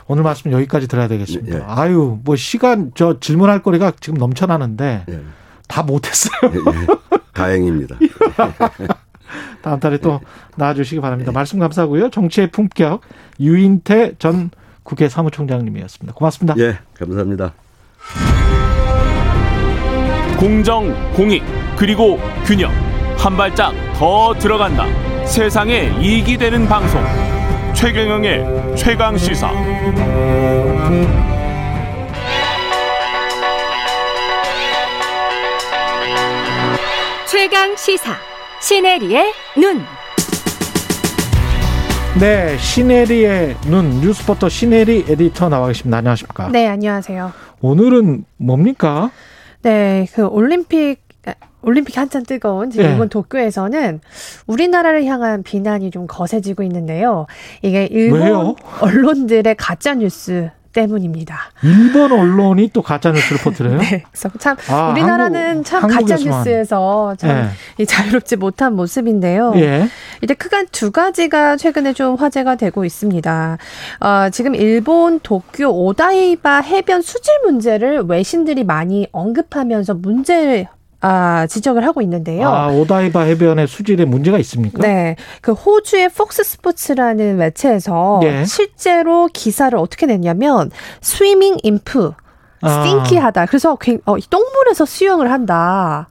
오늘 말씀 여기까지 들어야 되겠습니다. 예. 아유, 뭐 시간 저 질문할 거리가 지금 넘쳐나는데 예. 다 못했어요. 예, 예. 다행입니다. 다음 달에 또 나와주시기 바랍니다. 말씀 감사하고요. 정치의 품격 유인태 전 국회 사무총장님이었습니다. 고맙습니다. 예, 감사합니다. 공정, 공익, 그리고 균형. 한 발짝 더 들어간다. 세상에 이익이 되는 방송. 최경영의 최강 시사. 최강 시사 시네리의 눈. 네, 시네리의 눈 뉴스포터 시네리 에디터 나와 계십니다. 안녕하십니까? 네, 안녕하세요. 오늘은 뭡니까? 네, 그 올림픽 아, 올림픽 한참 뜨거운 지금 네. 일본 도쿄에서는 우리나라를 향한 비난이 좀 거세지고 있는데요. 이게 일본 왜요? 언론들의 가짜 뉴스 때문입니다. 일본 언론이 또 가짜 뉴스를 퍼뜨려요? 네, 그래서 참 아, 우리나라는 한국- 참 가짜. 뉴스에서 참 예. 이 자유롭지 못한 모습인데요. 예. 이제 크게 두 가지가 최근에 좀 화제가 되고 있습니다. 어, 지금 일본 도쿄 오다이바 해변 수질 문제를 외신들이 많이 언급하면서 문제 아, 지적을 하고 있는데요. 아, 오다이바 해변에 수질에 문제가 있습니까? 네. 그 호주의 폭스 스포츠라는 매체에서 예. 실제로 기사를 어떻게 냈냐면 스위밍 인프 아. 스팅키하다. 그래서 굉- 어, 이 똥물에서 수영을 한다.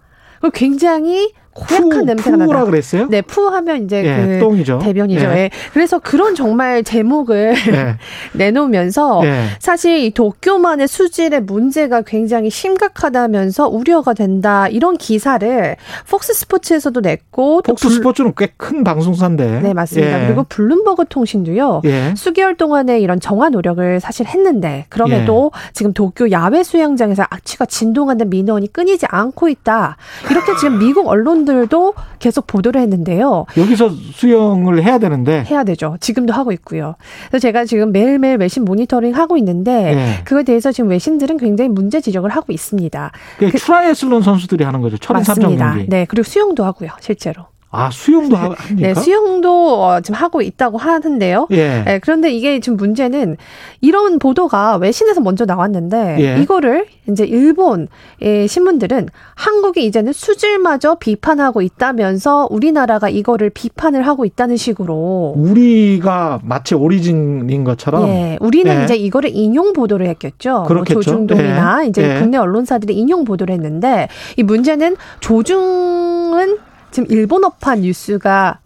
굉장히 고약한 푸, 냄새가 푸라 나다. 그랬어요? 네, 푸하면 이제 예, 그 똥이죠. 대변이죠. 예. 예. 그래서 그런 정말 제목을 예. 내놓으면서 예. 사실 이 도쿄만의 수질의 문제가 굉장히 심각하다면서 우려가 된다 이런 기사를 폭스 스포츠에서도 냈고 또 폭스 블- 스포츠는 꽤 큰 방송사인데. 네 맞습니다. 예. 그리고 블룸버그 통신도요. 예. 수개월 동안의 이런 정화 노력을 사실 했는데 그럼에도 예. 지금 도쿄 야외 수영장에서 악취가 진동하는 민원이 끊이지 않고 있다. 이렇게 지금 미국 언론 들도 계속 보도를 했는데요. 여기서 수영을 해야 되는데. 해야 되죠. 지금도 하고 있고요. 그래서 제가 지금 매일매일 외신 모니터링 하고 있는데 예. 그거에 대해서 지금 외신들은 굉장히 문제 지적을 하고 있습니다. 그게 트라이애슬론 선수들이 하는 거죠. 철인 삼종. 경기. 네, 그리고 수영도 하고요, 실제로. 아, 수영도 하- 합니까? 네, 수영도 어, 지금 하고 있다고 하는데요. 예. 네, 그런데 이게 지금 문제는 이런 보도가 외신에서 먼저 나왔는데 예. 이거를 이제 일본의 신문들은 한국이 이제는 수질마저 비판하고 있다면서 우리나라가 이거를 비판을 하고 있다는 식으로 우리가 마치 오리진인 것처럼 예, 우리는 예. 이제 이거를 인용 보도를 했겠죠. 뭐 그렇겠죠. 조중동이나 예. 이제 예. 국내 언론사들이 인용 보도를 했는데 이 문제는 조중은 지금 일본어판 뉴스가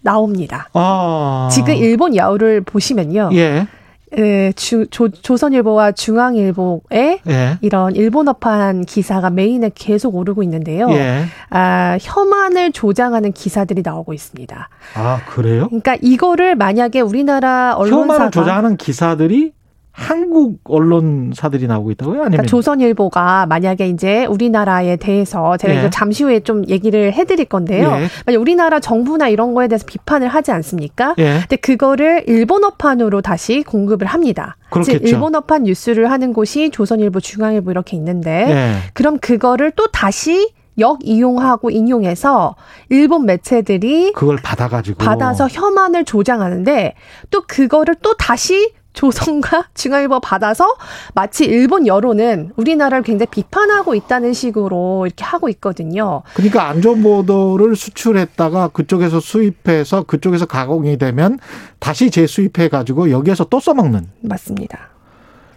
나옵니다. 아. 지금 일본 야후를 보시면요. 예. 에, 주, 조, 조선일보와 중앙일보에 예. 이런 일본어판 기사가 메인에 계속 오르고 있는데요. 예. 아, 혐한을 조장하는 기사들이 나오고 있습니다. 아, 그래요? 그러니까 이거를 만약에 우리나라 언론사가 혐한을 조장하는 기사들이 한국 언론사들이 나오고 있다고요? 아니면 그러니까 조선일보가 만약에 이제 우리나라에 대해서 제가 예. 이거 잠시 후에 좀 얘기를 해드릴 건데요. 예. 만약 우리나라 정부나 이런 거에 대해서 비판을 하지 않습니까? 예. 근데 그거를 일본어판으로 다시 공급을 합니다. 그렇겠죠. 즉 일본어판 뉴스를 하는 곳이 조선일보, 중앙일보 이렇게 있는데 예. 그럼 그거를 또 다시 역 이용하고 인용해서 일본 매체들이 그걸 받아가지고 받아서 혐한을 조장하는데 또 그거를 또 다시 조선과 중앙일보 받아서 마치 일본 여론은 우리나라를 굉장히 비판하고 있다는 식으로 이렇게 하고 있거든요. 그러니까 안 좋은 보도를 수출했다가 그쪽에서 수입해서 그쪽에서 가공이 되면 다시 재수입해 가지고 여기에서 또 써먹는 맞습니다.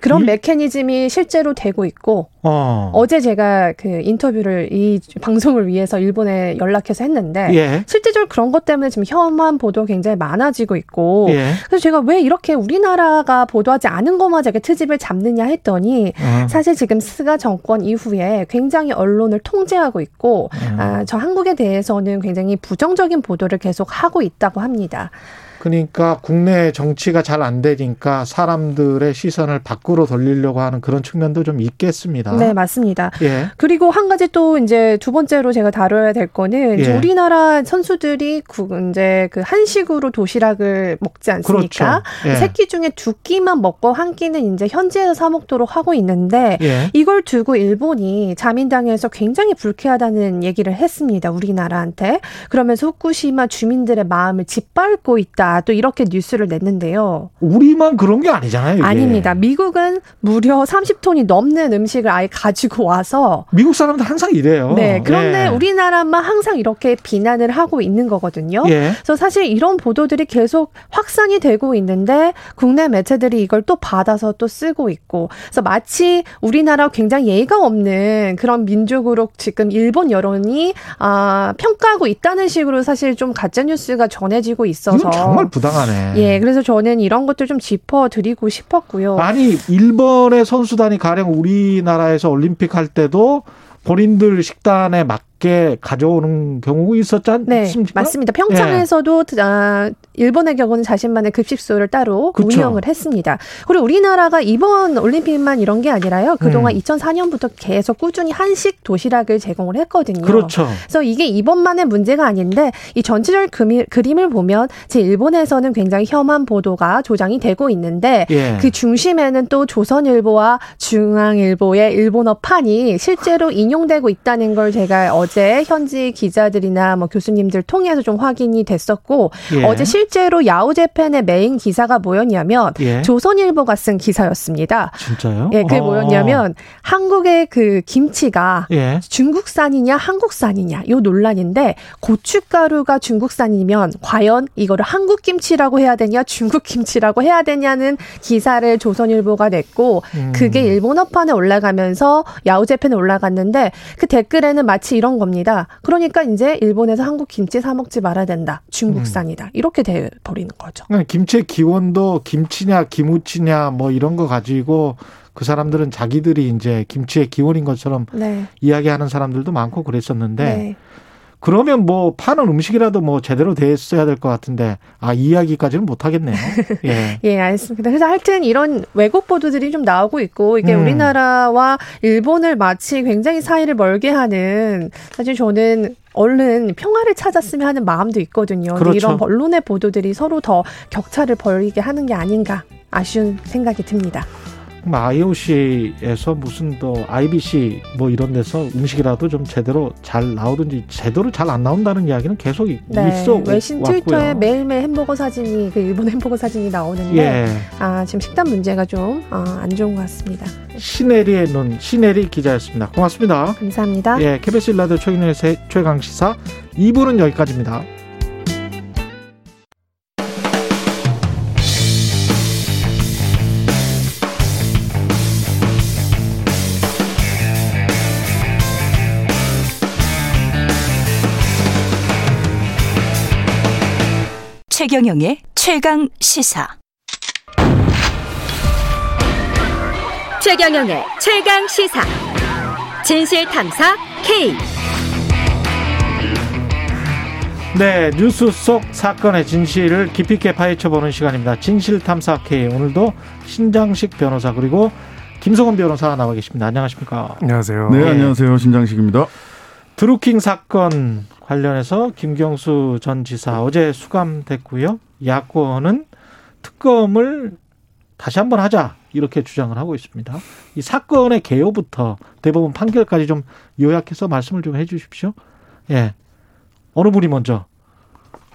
그런 메커니즘이 실제로 되고 있고 어. 어제 제가 그 인터뷰를 이 방송을 위해서 일본에 연락해서 했는데 예. 실제적으로 그런 것 때문에 지금 혐한 보도 굉장히 많아지고 있고 예. 그래서 제가 왜 이렇게 우리나라가 보도하지 않은 것마저 이렇게 트집을 잡느냐 했더니 어. 사실 지금 스가 정권 이후에 굉장히 언론을 통제하고 있고 음. 아, 저 한국에 대해서는 굉장히 부정적인 보도를 계속 하고 있다고 합니다. 그러니까 국내 정치가 잘 안 되니까 사람들의 시선을 밖으로 돌리려고 하는 그런 측면도 좀 있겠습니다. 네, 맞습니다. 예. 그리고 한 가지 또 이제 두 번째로 제가 다뤄야 될 거는 예. 우리나라 선수들이 구- 이제 그 한식으로 도시락을 먹지 않습니까? 그렇죠. 예. 세끼 중에 두 끼만 먹고 한 끼는 이제 현지에서 사 먹도록 하고 있는데 예. 이걸 두고 일본이 자민당에서 굉장히 불쾌하다는 얘기를 했습니다. 우리나라한테. 그러면서 후쿠시마 주민들의 마음을 짓밟고 있다. 또 이렇게 뉴스를 냈는데요. 우리만 그런 게 아니잖아요. 이게. 아닙니다. 미국은 무려 30톤이 넘는 음식을 아예 가지고 와서 미국 사람들 항상 이래요. 네. 그런데 예. 우리나라만 항상 이렇게 비난을 하고 있는 거거든요. 예. 그래서 사실 이런 보도들이 계속 확산이 되고 있는데 국내 매체들이 이걸 또 받아서 또 쓰고 있고 그래서 마치 우리나라 굉장히 예의가 없는 그런 민족으로 지금 일본 여론이 아, 평가하고 있다는 식으로 사실 좀 가짜 뉴스가 전해지고 있어서 정말 부당하네. 예, 그래서 저는 이런 것들 좀 짚어드리고 싶었고요. 아니 일본의 선수단이 가령 우리나라에서 올림픽 할 때도 본인들 식단에 맞 게 가져오는 경우가 있었지 네, 않습니까? 맞습니다. 평창에서도 아, 일본의 경우는 자신만의 급식소를 따로 그쵸. 운영을 했습니다. 그리고 우리나라가 이번 올림픽만 이런 게 아니라요. 그동안 음. 2004년부터 계속 꾸준히 한식 도시락을 제공을 했거든요. 그렇죠. 그래서 이게 이번만의 문제가 아닌데 이 전체적 그림을 보면 제 일본에서는 굉장히 혐한 보도가 조장이 되고 있는데 예. 그 중심에는 또 조선일보와 중앙일보의 일본어 판이 실제로 인용되고 있다는 걸 제가 어제 현지 기자들이나 뭐 교수님들 통해서 좀 확인이 됐었고 예. 어제 실제로 야오제펜의 메인 기사가 뭐였냐면 예. 조선일보가 쓴 기사였습니다. 진짜요? 예, 그게 어. 뭐였냐면 한국의 그 김치가 예. 중국산이냐 한국산이냐 요 논란인데 고춧가루가 중국산이면 과연 이거를 한국 김치라고 해야 되냐 중국 김치라고 해야 되냐는 기사를 조선일보가 냈고 음. 그게 일본어판에 올라가면서 야후제편에 올라갔는데 그 댓글에는 마치 이런 겁니다. 그러니까 이제 일본에서 한국 김치 사 먹지 말아야 된다. 중국산이다. 이렇게 돼 버리는 거죠. 그러니까 김치의 기원도 김치냐 기무치냐 뭐 이런 거 가지고 그 사람들은 자기들이 이제 김치의 기원인 것처럼 네. 이야기하는 사람들도 많고 그랬었는데 네. 그러면 뭐 파는 음식이라도 뭐 제대로 됐어야 될 것 같은데 아이 이야기까지는 못 하겠네요. 예. 예, 알겠습니다. 그래서 하여튼 이런 왜곡 보도들이 좀 나오고 있고 이게 음. 우리나라와 일본을 마치 굉장히 사이를 멀게 하는 사실 저는 얼른 평화를 찾았으면 하는 마음도 있거든요. 그렇죠. 이런 언론의 보도들이 서로 더 격차를 벌이게 하는 게 아닌가 아쉬운 생각이 듭니다. 그럼 IOC에서 무슨 또 IBC 뭐 이런 데서 음식이라도 좀 제대로 잘 나오든지 제대로 잘 안 나온다는 이야기는 계속 이- 네, 있어 외신. 트위터에 매일매일 햄버거 사진이 그 일본 햄버거 사진이 나오는데 예. 아 지금 식단 문제가 좀안 좋은 것 같습니다. 시네리의 눈 시네리 기자였습니다. 고맙습니다. 감사합니다. 예, KBS 일라드 최근의 최강 시사 2부는 여기까지입니다. 최경영의 최강 시사. 최경영의 최강 시사. 진실 탐사 K. 네, 뉴스 속 사건의 진실을 깊이 있게 파헤쳐보는 시간입니다. 진실 탐사 K 오늘도 신장식 변호사 그리고 김성원 변호사 나와 계십니다. 안녕하십니까? 안녕하세요. 예. 네, 안녕하세요. 신장식입니다. 드루킹 사건 관련해서 김경수 전 지사 어제 수감됐고요. 야권은 특검을 다시 한번 하자 이렇게 주장을 하고 있습니다. 이 사건의 개요부터 대법원 판결까지 좀 요약해서 말씀을 좀 해주십시오. 예, 어느 분이 먼저?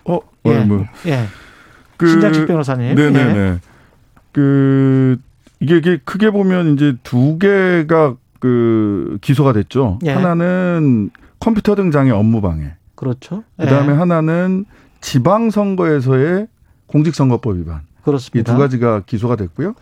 어, 예, 어, 뭐. 예. 그- 신장식 변호사님. 네네네. 예. 그 이게, 이게 크게 보면 이제 두 개가 그 기소가 됐죠. 예. 하나는 컴퓨터 등장의 업무 방해. 그렇죠. 그다음에 예, 하나는 지방 선거에서의 공직선거법 위반. 이 그렇습니다. 두 가지가 기소가 됐고요.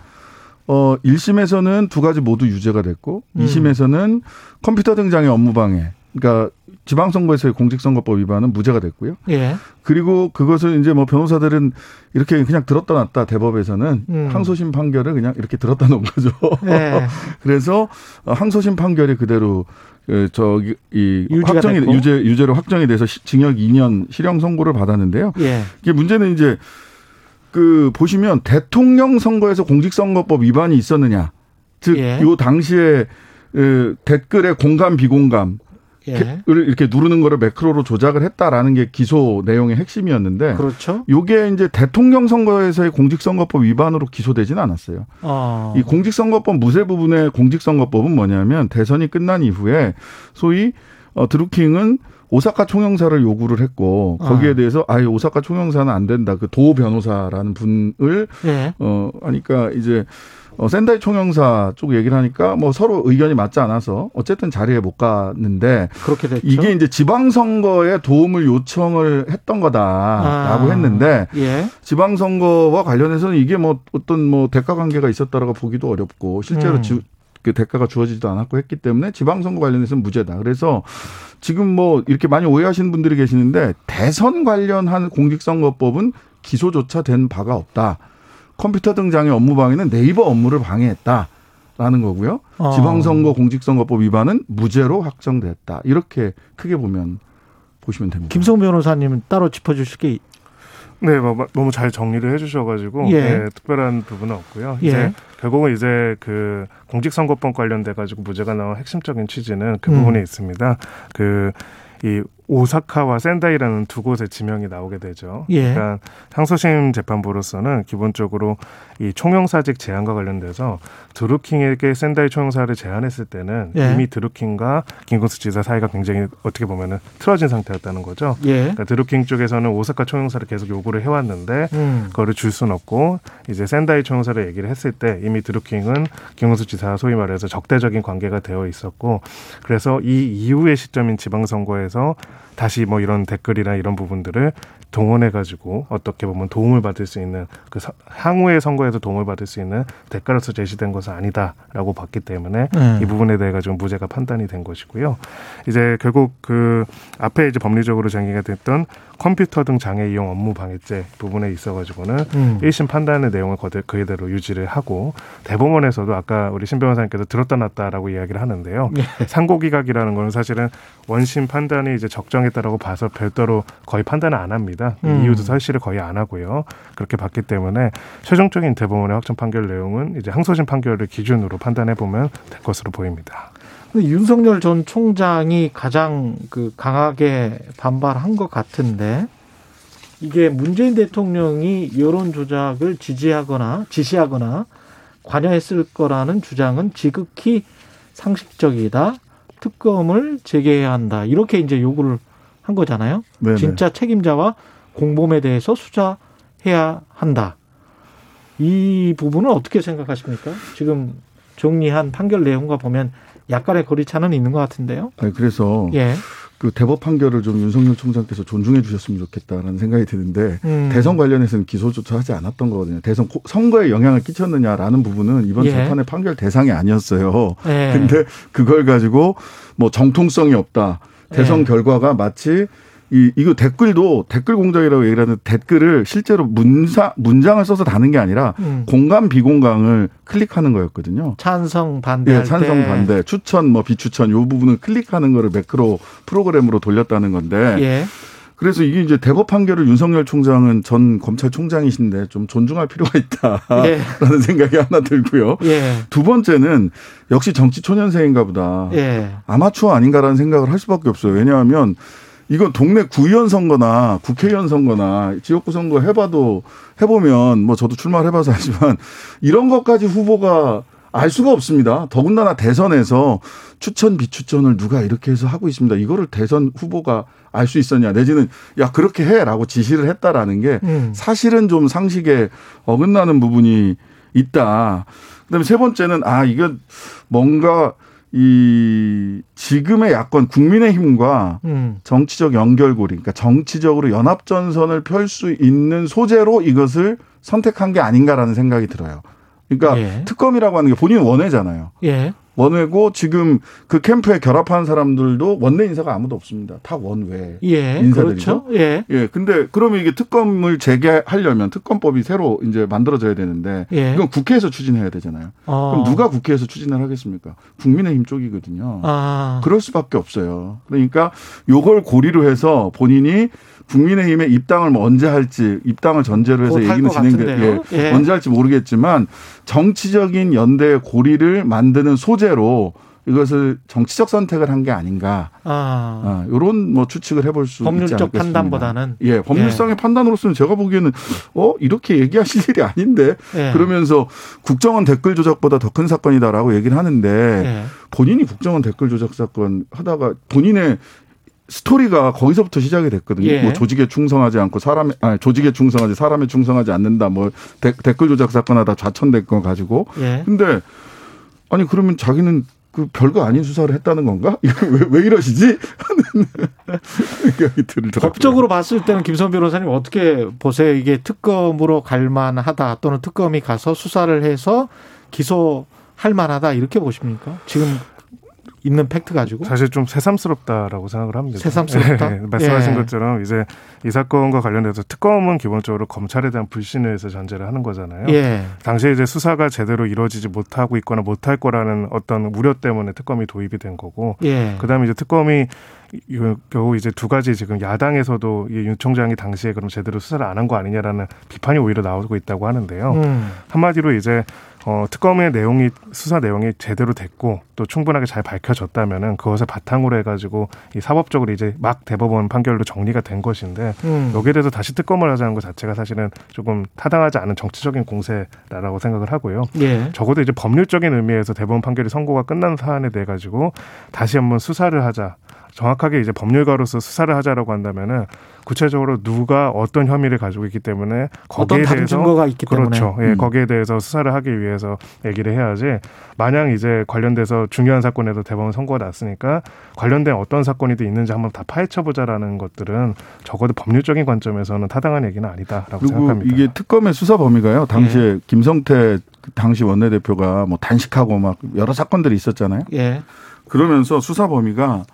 어 1심에서는 두 가지 모두 유죄가 됐고 음. 2심에서는 컴퓨터 등장의 업무 방해. 그러니까 지방선거에서의 공직선거법 위반은 무죄가 됐고요. 예. 그리고 그것을 이제 뭐 변호사들은 이렇게 그냥 들었다 놨다 대법에서는 음. 항소심 판결을 그냥 이렇게 들었다 놓은 거죠. 예. 그래서 어, 항소심 판결이 그대로 그 저기 이 확정이 됐고. 유죄 유죄로 확정이 돼서 시- 징역 2년 실형 선고를 받았는데요. 예. 이게 문제는 이제 그 보시면 대통령 선거에서 공직선거법 위반이 있었느냐. 즉, 예. 요 당시에 그 댓글에 공감 비공감 예. 을 이렇게 누르는 거를 매크로로 조작을 했다라는 게 기소 내용의 핵심이었는데 그렇죠. 요게 이제 대통령 선거에서의 공직선거법 위반으로 기소되지는 않았어요. 어. 이 공직선거법 무쇠 부분의 공직선거법은 뭐냐면 대선이 끝난 이후에 소위 어, 드루킹은 오사카 총영사를 요구를 했고 거기에 아. 대해서 아예 오사카 총영사는 안 된다. 그 도 변호사라는 분을 예. 어 하니까 이제 어 센다이 총영사 쪽 얘기를 하니까 뭐 서로 의견이 맞지 않아서 어쨌든 자리에 못 갔는데 그렇게 됐죠. 이게 이제 지방선거에 도움을 요청을 했던 거다라고 아. 했는데 예. 지방선거와 관련해서는 이게 뭐 어떤 뭐 대가 관계가 있었다라고 보기도 어렵고 실제로 음. 지, 그 대가가 주어지지도 않았고 했기 때문에 지방선거 관련해서는 무죄다. 그래서 지금 뭐 이렇게 많이 오해하시는 분들이 계시는데 대선 관련한 공직선거법은 기소조차 된 바가 없다. 컴퓨터 등장의 업무 방해는 네이버 업무를 방해했다라는 거고요. 어. 지방선거 공직선거법 위반은 무죄로 확정됐다. 이렇게 크게 보면 보시면 됩니다. 김성 변호사님은 따로 짚어주실 게 네, 뭐, 뭐, 너무 잘 정리를 해주셔가지고 예. 네, 특별한 부분은 없고요. 예. 이제 결국은 이제 그 공직선거법 관련돼 가지고 무죄가 나온 핵심적인 취지는 그 음. 부분에 있습니다. 그 이 오사카와 센다이라는 두 곳의 지명이 나오게 되죠. 예. 그러니까 항소심 재판부로서는 기본적으로 이 총영사직 제한과 관련돼서 드루킹에게 센다이 총영사를 제안했을 때는 예. 이미 드루킹과 김건수 지사 사이가 굉장히 어떻게 보면은 틀어진 상태였다는 거죠. 예. 그러니까 드루킹 쪽에서는 오사카 총영사를 계속 요구를 해왔는데 음. 그거를 줄 수는 없고 이제 센다이 총영사를 얘기를 했을 때 이미 드루킹은 김은수 지사 소위 말해서 적대적인 관계가 되어 있었고 그래서 이 이후의 시점인 지방선거에서 다시 뭐 이런 댓글이나 이런 부분들을 동원해 가지고 어떻게 보면 도움을 받을 수 있는 그 서- 향후의 선거에서 도움을 받을 수 있는 대가로서 제시된 것은 아니다라고 봤기 때문에 네. 이 부분에 대해 가지고 무죄가 판단이 된 것이고요. 이제 결국 그 앞에 이제 법리적으로 정의가 됐던 컴퓨터 등 장애 이용 업무 방해죄 부분에 있어 가지고는 음. 일 1심 판단의 내용을 그대로 유지를 하고 대법원에서도 아까 우리 신 변호사님께서 들었다 놨다라고 이야기를 하는데요. 예. 상고기각이라는 거는 사실은 원심 판단이 이제 적정했다라고 봐서 별도로 거의 판단을 안 합니다. 음. 이유도 설시를 거의 안 하고요. 그렇게 봤기 때문에 최종적인 대법원의 확정 판결 내용은 이제 항소심 판결을 기준으로 판단해 보면 될 것으로 보입니다. 근데 윤석열 전 총장이 가장 그 강하게 반발한 것 같은데 이게 문재인 대통령이 여론 조작을 지지하거나 지시하거나 관여했을 거라는 주장은 지극히 상식적이다. 특검을 재개해야 한다. 이렇게 이제 요구를 한 거잖아요. 네네. 진짜 책임자와 공범에 대해서 수사해야 한다. 이 부분은 어떻게 생각하십니까? 지금 정리한 판결 내용과 보면 약간의 거리차는 있는 것 같은데요. 아니, 그래서 예. 그 대법 판결을 좀 윤석열 총장께서 존중해 주셨으면 좋겠다라는 생각이 드는데 음. 대선 관련해서는 기소조차 하지 않았던 거거든요. 대선 고- 선거에 영향을 끼쳤느냐라는 부분은 이번 예. 재판의 판결 대상이 아니었어요. 예. 근데 그걸 가지고 뭐 정통성이 없다. 대선 예. 결과가 마치 이 이거 댓글도 댓글 공작이라고 얘기를 하는 댓글을 실제로 문사 문장을 써서 다는 게 아니라 음. 공감 비공감을 클릭하는 거였거든요. 찬성 반대. 예, 찬성 반대, 추천 뭐 비추천 요 부분을 클릭하는 거를 매크로 프로그램으로 돌렸다는 건데. 예. 그래서 이게 이제 대법 판결을 윤석열 총장은 전 검찰총장이신데 좀 존중할 필요가 있다라는 예. 생각이 하나 들고요. 예. 두 번째는 역시 정치 초년생인가 보다. 예. 아마추어 아닌가라는 생각을 할 수밖에 없어요. 왜냐하면 이건 동네 구의원 선거나 국회의원 선거나 지역구 선거 해봐도 해보면 뭐 저도 출마를 해봐서 알지만 이런 것까지 후보가 알 수가 없습니다. 더군다나 대선에서 추천 비추천을 누가 이렇게 해서 하고 있습니다. 이거를 대선 후보가 알 수 있었냐 내지는 야 그렇게 해라고 지시를 했다라는 게 음. 사실은 좀 상식에 어긋나는 부분이 있다. 그다음에 세 번째는 아 이건 뭔가 이 지금의 야권 국민의힘과 음. 정치적 연결고리, 그러니까 정치적으로 연합 전선을 펼 수 있는 소재로 이것을 선택한 게 아닌가라는 생각이 들어요. 그러니까 예. 특검이라고 하는 게 본인 원외잖아요. 예. 원외고 지금 그 캠프에 결합한 사람들도 원내 인사가 아무도 없습니다. 다 원외 예. 인사들이죠. 그렇죠. 예. 예, 근데 그러면 이게 특검을 재개하려면 특검법이 새로 이제 만들어져야 되는데 예. 이건 국회에서 추진해야 되잖아요. 어. 그럼 누가 국회에서 추진을 하겠습니까? 국민의힘 쪽이거든요. 아. 그럴 수밖에 없어요. 그러니까 요걸 고리로 해서 본인이 국민의힘에 입당을 뭐 언제 할지 입당을 전제로 해서 얘기는 같은데요. 예, 예. 언제 할지 모르겠지만 정치적인 연대의 고리를 만드는 소재로 이것을 정치적 선택을 한 게 아닌가. 아. 아, 요런 뭐 추측을 해볼 수 법률적. 판단보다는 예, 법률상의 판단으로서는 제가 보기에는 어 이렇게 얘기하실 일이 아닌데 예. 그러면서 국정원 댓글 조작보다 더 큰 사건이다라고 얘기를 하는데 예. 본인이 국정원 댓글 조작 사건 하다가 본인의 스토리가 거기서부터 시작이 됐거든요. 예. 뭐 조직에 충성하지 않고 사람에 아니 조직에 충성하지 사람에 충성하지 않는다. 뭐 데- 댓글 조작 사건 하다 좌천된 거 가지고. 예. 근데 아니 그러면 자기는 그 별거 아닌 수사를 했다는 건가? 왜, 왜 이러시지? 하는 생각이 들더라고요. 법적으로 봤을 때는 김선 변호사님 어떻게 보세요? 이게 특검으로 갈 만하다 또는 특검이 가서 수사를 해서 기소 할 만하다 이렇게 보십니까? 지금 있는 팩트 가지고 사실 좀 새삼스럽다라고 생각을 합니다. 새삼스럽다? 네, 말씀하신 예. 것처럼 이제 이 사건과 관련돼서 특검은 기본적으로 검찰에 대한 불신을 해서 전제를 하는 거잖아요. 예. 당시에 이제 수사가 제대로 이루어지지 못하고 있거나 못할 거라는 어떤 우려 때문에 특검이 도입이 된 거고, 예. 그다음에 이제 특검이 이- 겨우 이제 두 가지 지금 야당에서도 이윤 총장이 당시에 그럼 제대로 수사를 안 한 거 아니냐라는 비판이 오히려 나오고 있다고 하는데요. 음. 한마디로 이제 어, 특검의 내용이 수사 내용이 제대로 됐고 또 충분하게 잘 밝혀졌다면은 그것을 바탕으로 해가지고 이 사법적으로 이제 막 대법원 판결로 정리가 된 것인데 음. 여기에 대해서 다시 특검을 하자는 것 자체가 사실은 조금 타당하지 않은 정치적인 공세라고 생각을 하고요. 예. 적어도 이제 법률적인 의미에서 대법원 판결이 선고가 끝난 사안에 대해 가지고 다시 한번 수사를 하자. 정확하게 이제 법률가로서 수사를 하자라고 한다면은 구체적으로 누가 어떤 혐의를 가지고 있기 때문에 거기에 어떤 다른 대해서 증거가 있기 그렇죠. 때문에. 예, 음. 거기에 대해서 수사를 하기 위해서 얘기를 해야지. 마냥 이제 관련돼서 중요한 사건에도 대법원 선고가 났으니까 관련된 어떤 사건이든 있는지 한번 다 파헤쳐 보자라는 것들은 적어도 법률적인 관점에서는 타당한 얘기는 아니다라고 그리고 생각합니다. 이게 특검의 수사 범위가요. 당시에 김성태 그 당시 원내대표가 뭐 단식하고 막 여러 사건들이 있었잖아요. 예. 그러면서 수사 범위가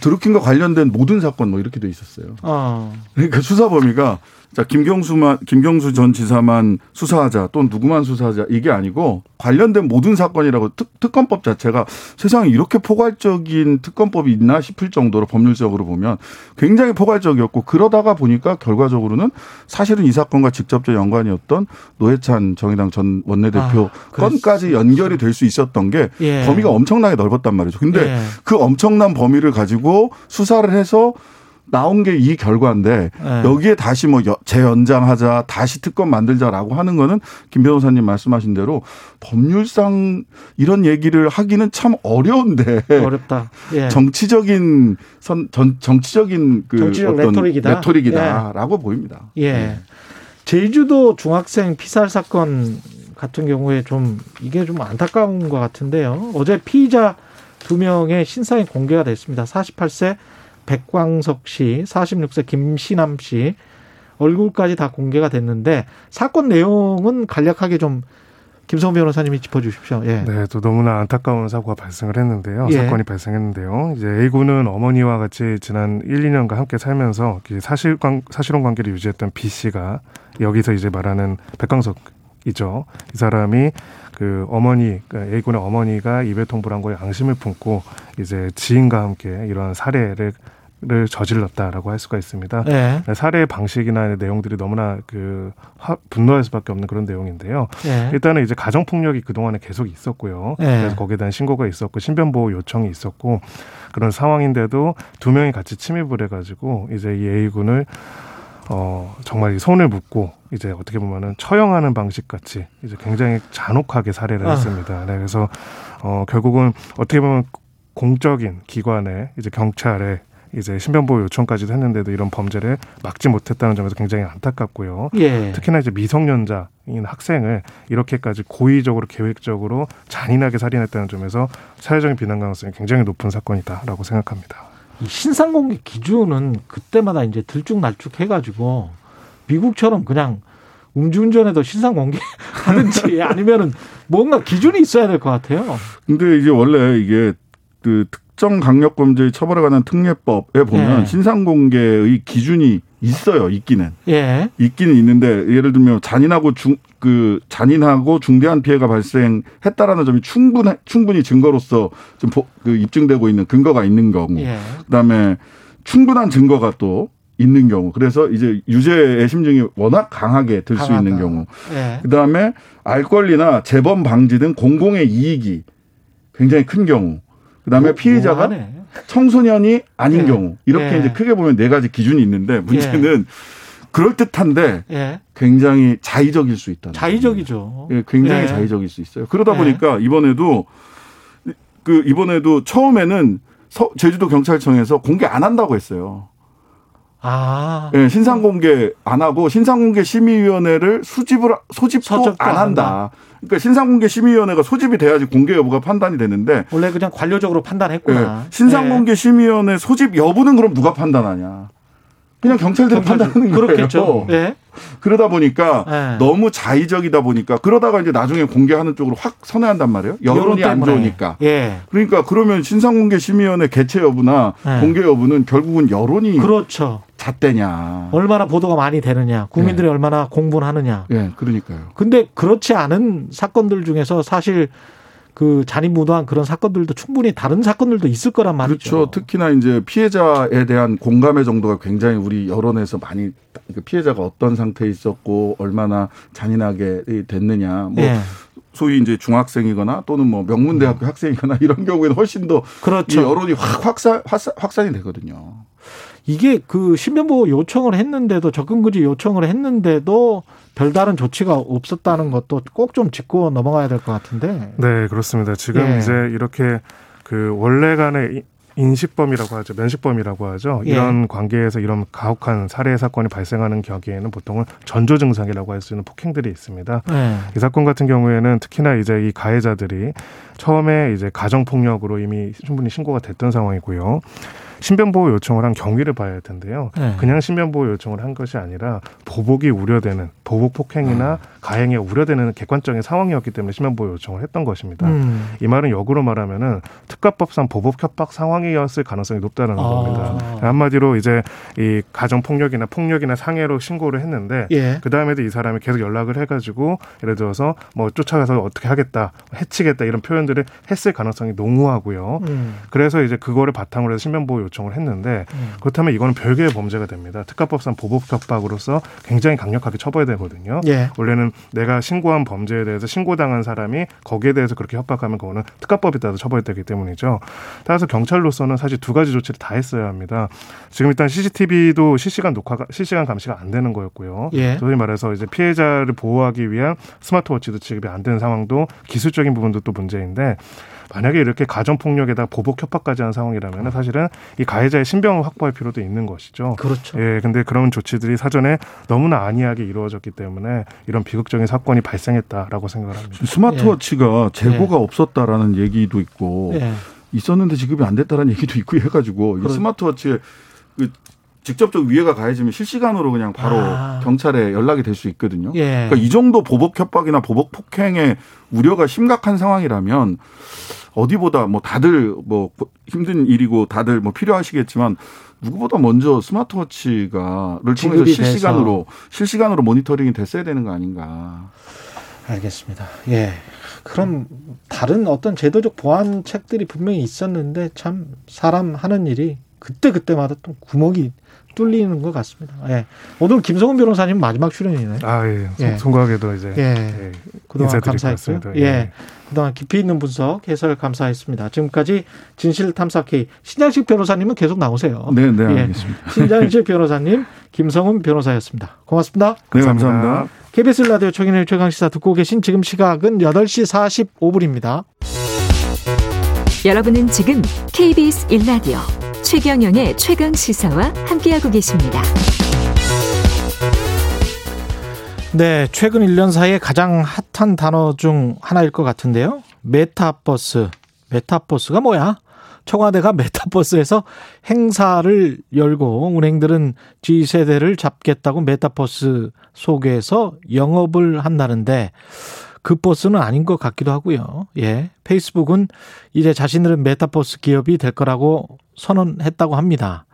드루킹과 관련된 모든 사건 뭐 이렇게 돼 있었어요. 어. 그러니까 수사 범위가 자 김경수만 김경수 전 지사만 수사하자 또는 누구만 수사하자 이게 아니고 관련된 모든 사건이라고 특, 특검법 자체가 세상에 이렇게 포괄적인 특검법이 있나 싶을 정도로 법률적으로 보면 굉장히 포괄적이었고 그러다가 보니까 결과적으로는 사실은 이 사건과 직접적 연관이 없던 노회찬 정의당 전 원내대표 아, 건까지 연결이 될 수 있었던 게 예. 범위가 엄청나게 넓었단 말이죠. 근데 예. 그 엄청난 범위를 가지고 수사를 해서 나온 게 이 결과인데 예. 여기에 다시 뭐 여- 재연장하자 다시 특검 만들자라고 하는 거는 김 변호사님 말씀하신 대로 법률상 이런 얘기를 하기는 참 어려운데 어렵다. 예. 정치적인 선 전, 정치적인 그 정치적 어떤 레토릭이다. 레토릭이다라고 보입니다. 예. 제주도 중학생 피살 사건 같은 경우에 좀 이게 좀 안타까운 것 같은데요. 어제 피의자 두 명의 신상이 공개가 됐습니다. 48세 백광석 씨, 46세 김신함 씨 얼굴까지 다 공개가 됐는데 사건 내용은 간략하게 좀 김성 변호사님이 짚어주십시오. 예. 네, 또 너무나 안타까운 사고가 발생을 했는데요. 예. 사건이 발생했는데요. 이제 A군은 어머니와 같이 지난 1, 2년간 함께 살면서 그 사실관, 사실혼 관계를 유지했던 B 씨가 여기서 이제 말하는 백광석이죠. 이 사람이 그 어머니, 그러니까 A군의 어머니가 이배통불한 거에 양심을 품고 이제 지인과 함께 이러한 살해를 를 저질렀다라고 할 수가 있습니다. 예. 살해 방식이나 내용들이 너무나 그 화, 분노할 수밖에 없는 그런 내용인데요. 예. 일단은 이제 가정 폭력이 그 동안에 계속 있었고요. 예. 그래서 거기에 대한 신고가 있었고 신변 보호 요청이 있었고 그런 상황인데도 두 명이 같이 침입을 해가지고 이제 이 A 군을 어 정말 이 손을 묶고 이제 어떻게 보면은 처형하는 방식 같이 이제 굉장히 잔혹하게 살해를 아. 했습니다. 네, 그래서 어 결국은 어떻게 보면 공적인 기관에 이제 경찰에 이제 신변보호 요청까지도 했는데도 이런 범죄를 막지 못했다는 점에서 굉장히 안타깝고요. 예. 특히나 이제 미성년자인 학생을 이렇게까지 고의적으로 계획적으로 잔인하게 살인했다는 점에서 사회적인 비난 가능성이 굉장히 높은 사건이다라고 생각합니다. 이 신상 공개 기준은 그때마다 이제 들쭉날쭉 해가지고 미국처럼 그냥 음주운전에도 신상 공개하든지 아니면은 뭔가 기준이 있어야 될 것 같아요. 근데 이제 원래 이게 그 특정 강력범죄 처벌에 관한 특례법에 보면 예. 신상 공개의 기준이 있어요. 있기는. 예. 있기는 있는데 예를 들면 잔인하고 중 그 잔인하고 중대한 피해가 발생했다라는 점이 충분 충분히 증거로서 좀 보- 그 입증되고 있는 근거가 있는 경우. 예. 그다음에 충분한 증거가 또 있는 경우. 그래서 이제 유죄의 심증이 워낙 강하게 들 수 있는. 경우. 예. 그다음에 알 권리나 재범 방지 등 공공의 이익이 굉장히 큰 경우. 그다음에 뭐- 피해자가 뭐하네. 청소년이 아닌 예. 경우. 이렇게 예. 이제 크게 보면 네 가지 기준이 있는데 문제는 그럴 듯한데 예. 굉장히 자의적일 수 있다. 자의적이죠. 예, 굉장히 예. 자의적일 수 있어요. 그러다 예. 보니까 이번에도 그 이번에도 처음에는 서- 제주도 경찰청에서 공개 안 한다고 했어요. 아. 예, 신상 공개 안 하고 신상 공개 심의위원회를 수집을 소집도 안안 한다. 그러니까 신상 공개 심의위원회가 소집이 돼야지 공개 여부가 판단이 되는데 원래 그냥 관료적으로 판단했구나. 예, 신상 예. 공개 심의위원회 소집 여부는 그럼 누가 판단하냐? 그냥 경찰들이 경찰- 판단하는 거예요. 그렇겠죠. 예. 그러다 보니까 예. 너무 자의적이다 보니까 그러다가 이제 나중에 공개하는 쪽으로 확 선회한단 말이에요. 여론이 여론 안. 좋으니까. 예. 그러니까 그러면 신상공개 심의위원회 개최 여부나 예. 공개 여부는 결국은 여론이 그렇죠. 잣대냐. 얼마나 보도가 많이 되느냐, 국민들이 얼마나 공부를 하느냐. 예, 그러니까요. 근데 그렇지 않은 사건들 중에서 사실 그 잔인무도한 그런 사건들도 충분히 다른 사건들도 있을 거란 말이죠. 그렇죠. 특히나 이제 피해자에 대한 공감의 정도가 굉장히 우리 여론에서 많이 그 피해자가 어떤 상태에 있었고 얼마나 잔인하게 됐느냐. 뭐 예. 소위 이제 중학생이거나 또는 뭐 명문대학교 학생이거나 이런 경우에는 훨씬 더 그렇죠. 이 여론이 확 확산- 확산이 되거든요. 이게 그 신변보호 요청을 했는데도 접근금지 요청을 했는데도 별다른 조치가 없었다는 것도 꼭 좀 짚고 넘어가야 될 것 같은데. 네, 그렇습니다. 지금 예. 이제 이렇게 그 원래 간의 이- 인식범이라고 하죠. 면식범이라고 하죠. 예. 이런 관계에서 이런 가혹한 살해 사건이 발생하는 경우에는 보통은 전조 증상이라고 할 수 있는 폭행들이 있습니다. 네. 이 사건 같은 경우에는 특히나 이제 이 가해자들이 처음에 이제 가정 폭력으로 이미 충분히 신고가 됐던 상황이고요. 신변보호 요청을 한 경위를 봐야 할 텐데요. 네. 그냥 신변보호 요청을 한 것이 아니라 보복이 우려되는 보복 폭행이나 가행이 우려되는 객관적인 상황이었기 때문에 신변보호 요청을 했던 것입니다. 음. 이 말은 역으로 말하면은 특가법상 보복 협박 상황이었을 가능성이 높다는 아. 겁니다. 한마디로 이제 이 가정 폭력이나 폭력이나 상해로 신고를 했는데 예. 그 다음에도 이 사람이 계속 연락을 해가지고 예를 들어서 뭐 쫓아가서 어떻게 하겠다, 해치겠다 이런 표현들을 했을 가능성이 농후하고요. 음. 그래서 이제 그거를 바탕으로 해서 신변보호 요청을 했는데 음. 그렇다면 이거는 별개의 범죄가 됩니다. 특가법상 보복 협박으로서 굉장히 강력하게 처벌해야 되거든요. 예. 원래는 내가 신고한 범죄에 대해서 신고당한 사람이 거기에 대해서 그렇게 협박하면 그거는 특가법에 따라서 처벌되기 때문이죠. 따라서 경찰로서는 사실 두 가지 조치를 다 했어야 합니다. 지금 일단 CCTV도 실시간 녹화가 실시간 감시가 안 되는 거였고요. 예. 소위 말해서 이제 피해자를 보호하기 위한 스마트워치도 지급이 안 되는 상황도 기술적인 부분도 또 문제인데 만약에 이렇게 가정 폭력에다 보복 협박까지 한 상황이라면 사실은 이 가해자의 신병을 확보할 필요도 있는 것이죠. 그렇죠. 예, 근데 그런 조치들이 사전에 너무나 안이하게 이루어졌기 때문에 이런 비극적인 사건이 발생했다라고 생각을 합니다. 스마트워치가 재고가 없었다라는 얘기도 있고 예. 있었는데 지급이 안 됐다라는 얘기도 있고 해가지고 이 그렇- 스마트워치에 그 직접적 위해가 가해지면 실시간으로 그냥 바로 아. 경찰에 연락이 될 수 있거든요. 예. 그러니까 이 정도 보복 협박이나 보복 폭행의 우려가 심각한 상황이라면 어디보다 뭐 다들 뭐 힘든 일이고 다들 뭐 필요하시겠지만 누구보다 먼저 스마트워치가를 통해서 실시간으로 실시간으로 모니터링이 됐어야 되는 거 아닌가. 알겠습니다. 예. 그럼 다른 어떤 제도적 보완책들이 분명히 있었는데 참 사람 하는 일이 그때 그때마다 또 구멍이 뚫리는 것 같습니다. 예. 오늘 김성훈 변호사님 마지막 출연이네. 아, 예. 예. 송구하게도 이제 예. 예. 그동안 감사했고요. 같습니다. 예. 그동안 깊이 있는 분석, 해설 감사했습니다. 지금까지 진실탐사 K 신장식 변호사님은 계속 나오세요. 네, 네, 예. 알겠습니다. 신장식 변호사님, 김성훈 변호사였습니다. 고맙습니다. 네, 감사합니다. KBS 라디오 청인의 최강 시사 듣고 계신 지금 시각은 8시 45분입니다. 여러분은 지금 KBS 1라디오 최경영의 최강 시사와 함께하고 계십니다. 네, 최근 1년 사이에 가장 핫한 단어 중 하나일 것 같은데요. 메타버스. 메타버스가 뭐야? 청와대가 메타버스에서 행사를 열고 은행들은 Z세대를 잡겠다고 메타버스 속에서 영업을 한다는데 그 버스는 아닌 것 같기도 하고요. 예. 페이스북은 이제 자신들은 메타버스 기업이 될 거라고 선언했다고 합니다.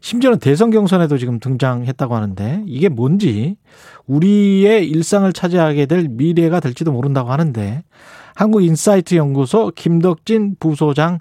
심지어는 대선 경선에도 지금 등장했다고 하는데 이게 뭔지 우리의 일상을 차지하게 될 미래가 될지도 모른다고 하는데 한국인사이트 연구소 김덕진 부소장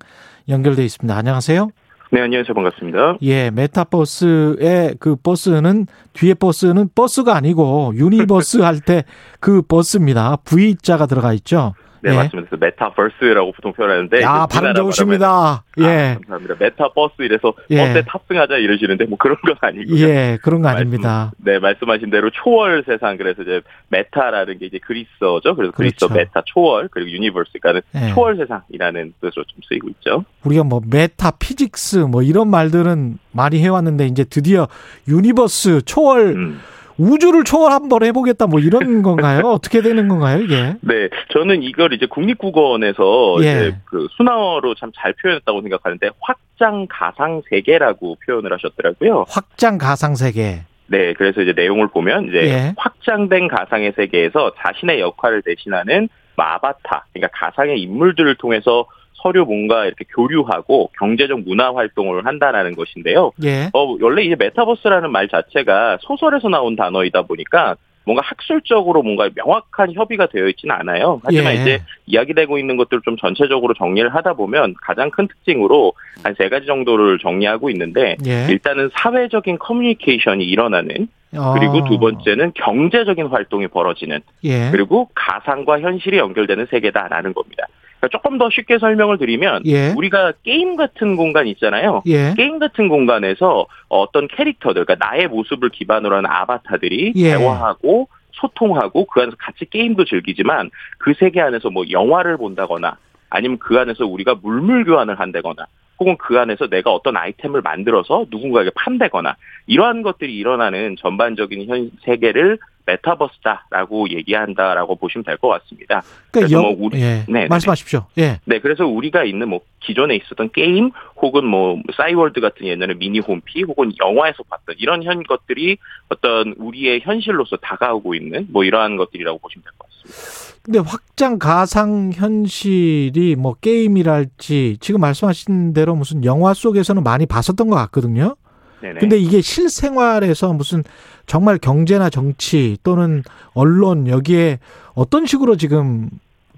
연결돼 있습니다. 안녕하세요. 네, 안녕하세요. 반갑습니다. 예, 메타버스의 그 verse는 뒤에 verse는 버스가 아니고 universe 할 때 그 verse입니다. V자가 들어가 있죠. 네, 예. 맞습니다. 그래서 메타버스라고 보통 표현하는데 아, 발음 좋으십니다. 예. 아, 감사합니다. 메타버스 이래서 예. 버스에 탑승하자 이러시는데 뭐 그런 건 아니고요. 예, 그런 거 아닙니다. 네, 말씀하신 대로 초월 세상 그래서 이제 meta라는 게 이제 그리스어죠. 그래서 그리스어 그렇죠. meta 초월 그리고 universe라는 예. 초월 세상이라는 뜻으로 좀 쓰이고 있죠. 우리가 뭐 metaphysics 뭐 이런 말들은 많이 해왔는데 이제 드디어 universe 초월 음. 우주를 초월 한번 해보겠다 뭐 이런 건가요? 어떻게 되는 건가요 이게? 네, 저는 이걸 이제 국립국어원에서 예. 이제 그 순화어로 참 잘 표현했다고 생각하는데 확장 가상 세계라고 표현을 하셨더라고요. 확장 가상 세계. 네, 그래서 이제 내용을 보면 이제 예. 확장된 가상의 세계에서 자신의 역할을 대신하는 뭐 아바타, 그러니까 가상의 인물들을 통해서 서로 뭔가 이렇게 교류하고 경제적 문화 활동을 한다라는 것인데요. 예. 어, 원래 이제 메타버스라는 말 자체가 소설에서 나온 단어이다 보니까 뭔가 학술적으로 뭔가 명확한 협의가 되어 있지는 않아요. 하지만 예. 이제 이야기되고 있는 것들을 좀 전체적으로 정리를 하다 보면 가장 큰 특징으로 한 세 가지 정도를 정리하고 있는데 예. 일단은 사회적인 커뮤니케이션이 일어나는 그리고 어. 두 번째는 경제적인 활동이 벌어지는 예. 그리고 가상과 현실이 연결되는 세계다라는 겁니다. 그러니까 조금 더 쉽게 설명을 드리면 예. 우리가 게임 같은 공간 있잖아요. 예. 게임 같은 공간에서 어떤 캐릭터들, 그러니까 나의 모습을 기반으로 하는 아바타들이 예. 대화하고 소통하고 그 안에서 같이 게임도 즐기지만 그 세계 안에서 뭐 영화를 본다거나 아니면 그 안에서 우리가 물물 교환을 한다거나 혹은 그 안에서 내가 어떤 아이템을 만들어서 누군가에게 판다거나 이러한 것들이 일어나는 전반적인 현 세계를 메타버스다라고 얘기한다라고 보시면 될 것 같습니다. 그러니까 영, 뭐 우리 예. 네, 말씀하십시오. 예. 네, 그래서 우리가 있는 뭐 기존에 있었던 게임 혹은 뭐 싸이월드 같은 옛날에 미니 홈피 혹은 영화에서 봤던 이런 현 것들이 어떤 우리의 현실로서 다가오고 있는 뭐 이러한 것들이라고 보시면 될 것 같습니다. 근데 확장 가상 현실이 뭐 게임이랄지 지금 말씀하신 대로 무슨 영화 속에서는 많이 봤었던 것 같거든요. 네네. 근데 이게 실생활에서 무슨 정말 경제나 정치 또는 언론 여기에 어떤 식으로 지금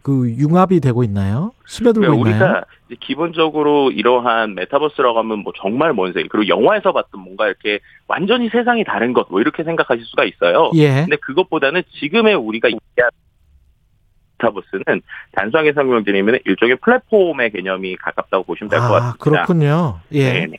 그 융합이 되고 있나요? 스며들고 그러니까 있나요? 우리가 기본적으로 이러한 메타버스라고 하면 뭐 정말 먼 세계 그리고 영화에서 봤던 뭔가 이렇게 완전히 세상이 다른 것 뭐 이렇게 생각하실 수가 있어요. 예. 근데 그것보다는 지금의 우리가 얘기한 메타버스는 단순하게 설명드리면 일종의 플랫폼의 개념이 가깝다고 보시면 될것 아, 같습니다. 그렇군요. 예. 네네.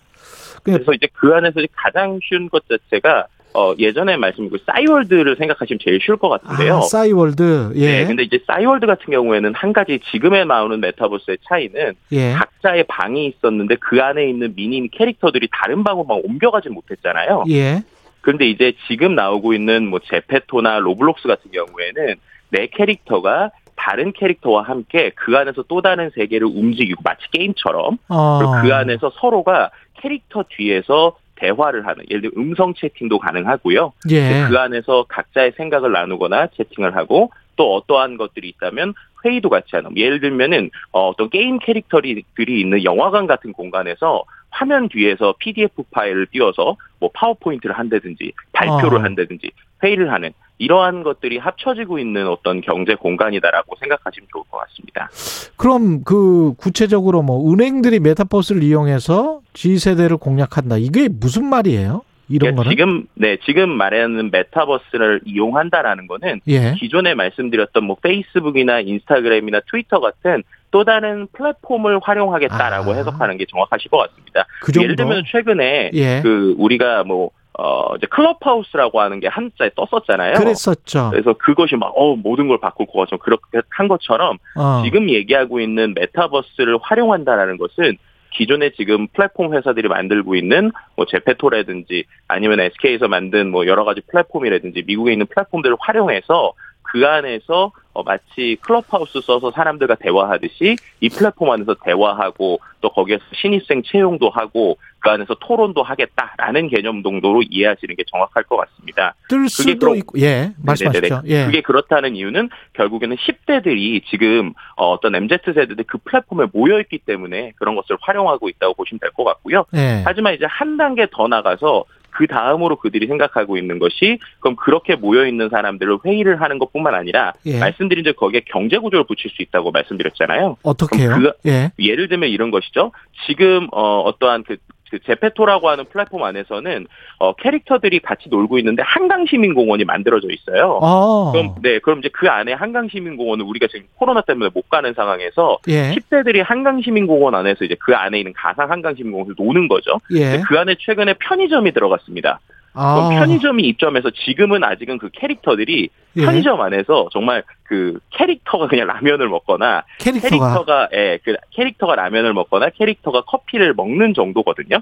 그래서 이제 그 안에서 가장 쉬운 것 자체가 어 예전에 말씀드린 그 싸이월드를 생각하시면 제일 쉬울 것 같은데요. 아, 싸이월드. 예. 네, 근데 이제 싸이월드 같은 경우에는 한 가지 지금에 나오는 메타버스의 차이는 예. 각자의 방이 있었는데 그 안에 있는 미니 캐릭터들이 다른 방으로 막 옮겨가지 못했잖아요. 예. 그런데 이제 지금 나오고 있는 뭐 제페토나 로블록스 같은 경우에는 내 캐릭터가 다른 캐릭터와 함께 그 안에서 또 다른 세계를 움직이고 마치 게임처럼 어. 그 안에서 서로가 캐릭터 뒤에서 대화를 하는 예를 들어 음성 채팅도 가능하고요. 예. 그 안에서 각자의 생각을 나누거나 채팅을 하고 또 어떠한 것들이 있다면 회의도 같이 하는 예를 들면은 어, 어떤 게임 캐릭터들이 있는 영화관 같은 공간에서 화면 뒤에서 PDF 파일을 띄워서 뭐 파워포인트를 한다든지 발표를 어. 한다든지 회의를 하는 이러한 것들이 합쳐지고 있는 어떤 경제 공간이다라고 생각하시면 좋을 것 같습니다. 그럼 그 구체적으로 뭐 은행들이 메타버스를 이용해서 G세대를 공략한다. 이게 무슨 말이에요? 이런 그러니까 거는? 지금 네 지금 말하는 메타버스를 이용한다라는 거는 예. 기존에 말씀드렸던 뭐 페이스북이나 인스타그램이나 트위터 같은 또 다른 플랫폼을 활용하겠다라고 해석하는 게 정확하실 것 같습니다. 아. 그? 예를 들면 최근에 예. 그 우리가 뭐 어, 이제 클럽하우스라고 하는 게 한자에 떴었잖아요. 그랬었죠. 그래서 그것이 막, 어, 모든 걸 바꿀 것 같죠. 그렇게 한 것처럼 어. 지금 얘기하고 있는 메타버스를 활용한다라는 것은 기존에 지금 플랫폼 회사들이 만들고 있는 뭐 제페토라든지 아니면 SK에서 만든 뭐 여러 가지 플랫폼이라든지 미국에 있는 플랫폼들을 활용해서 그 안에서 어, 마치 클럽하우스 써서 사람들과 대화하듯이 이 플랫폼 안에서 대화하고 또 거기에서 신입생 채용도 하고 그 안에서 토론도 하겠다라는 개념 정도로 이해하시는 게 정확할 것 같습니다. 뜰 수도 그럼- 있고 예 말씀하시죠. 예. 그게 그렇다는 이유는 결국에는 10대들이 지금 어, 어떤 MZ 세대들 그 플랫폼에 모여 있기 때문에 그런 것을 활용하고 있다고 보시면 될 것 같고요. 예. 하지만 이제 한 단계 더 나가서 그 다음으로 그들이 생각하고 있는 것이 그럼 그렇게 모여 있는 사람들을 회의를 하는 것뿐만 아니라 예. 말씀드린 저 거기에 경제 구조를 붙일 수 있다고 말씀드렸잖아요. 어떻게요? 그- 예. 예를 들면 이런 것이죠. 지금 어, 어떠한 그, 그 제페토라고 하는 플랫폼 안에서는 어, 캐릭터들이 같이 놀고 있는데 한강 시민공원이 만들어져 있어요. 아. 그럼 네, 그럼 이제 그 안에 한강 시민공원은 우리가 지금 코로나 때문에 못 가는 상황에서 예. 10대들이 한강 시민공원 안에서 이제 그 안에 있는 가상 한강 시민공원에서 노는 거죠. 예. 그 안에 최근에 편의점이 들어갔습니다. 아. 편의점이 입점해서 지금은 아직은 그 캐릭터들이 예. 편의점 안에서 정말 그 캐릭터가 그냥 라면을 먹거나 캐릭터가. 캐릭터가 예, 그 캐릭터가 라면을 먹거나 캐릭터가 커피를 먹는 정도거든요.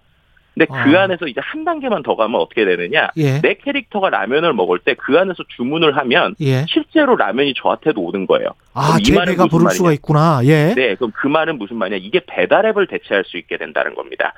근데 그 아. 안에서 이제 한 단계만 더 가면 어떻게 되느냐? 예. 내 캐릭터가 라면을 먹을 때 그 안에서 주문을 하면 예. 실제로 라면이 저한테도 오는 거예요. 아, 제 말은 배가 무슨 부를 말이냐? 수가 있구나. 예. 네, 그럼 그 말은 무슨 말이냐? 이게 배달앱을 대체할 수 있게 된다는 겁니다.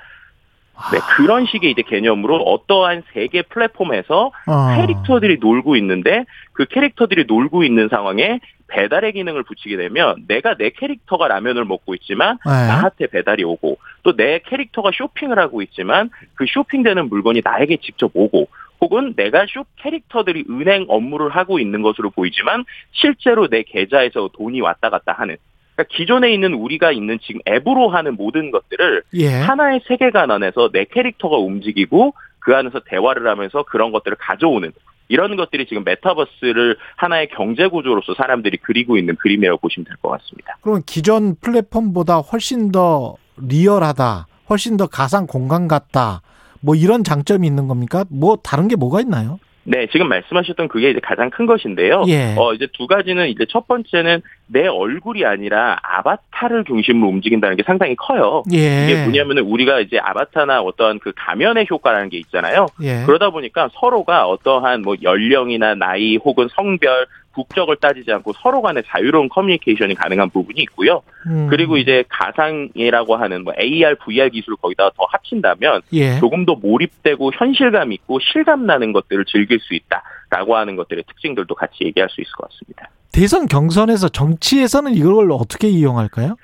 네, 아. 그런 식의 이제 개념으로 어떠한 세계 플랫폼에서 아. 캐릭터들이 놀고 있는데 그 캐릭터들이 놀고 있는 상황에 배달의 기능을 붙이게 되면 내가 내 캐릭터가 라면을 먹고 있지만 네. 나한테 배달이 오고 또 내 캐릭터가 쇼핑을 하고 있지만 그 쇼핑되는 물건이 나에게 직접 오고 혹은 내가 쇼 캐릭터들이 은행 업무를 하고 있는 것으로 보이지만 실제로 내 계좌에서 돈이 왔다 갔다 하는 그러니까 기존에 있는 우리가 있는 지금 앱으로 하는 모든 것들을 예. 하나의 세계관 안에서 내 캐릭터가 움직이고 그 안에서 대화를 하면서 그런 것들을 가져오는 이런 것들이 지금 메타버스를 하나의 경제 구조로서 사람들이 그리고 있는 그림이라고 보시면 될 것 같습니다. 그럼 기존 플랫폼보다 훨씬 더 리얼하다. 훨씬 더 가상 공간 같다. 뭐 이런 장점이 있는 겁니까? 뭐 다른 게 뭐가 있나요? 네, 지금 말씀하셨던 그게 이제 가장 큰 것인데요. 예. 어, 이제 두 가지는 이제 첫 번째는 내 얼굴이 아니라 아바타를 중심으로 움직인다는 게 상당히 커요. 예. 이게 뭐냐면은 우리가 이제 아바타나 어떠한 그 가면의 효과라는 게 있잖아요. 예. 그러다 보니까 서로가 어떠한 뭐 연령이나 나이 혹은 성별, 국적을 따지지 않고 서로 간에 자유로운 커뮤니케이션이 가능한 부분이 있고요. 음. 그리고 이제 가상이라고 하는 뭐 AR, VR 기술을 거기다가 더 합친다면 예. 조금 더 몰입되고 현실감 있고 실감 나는 것들을 즐길 수 있다라고 하는 것들의 특징들도 같이 얘기할 수 있을 것 같습니다. 대선 경선에서 정치에서는 이걸 어떻게 이용할까요?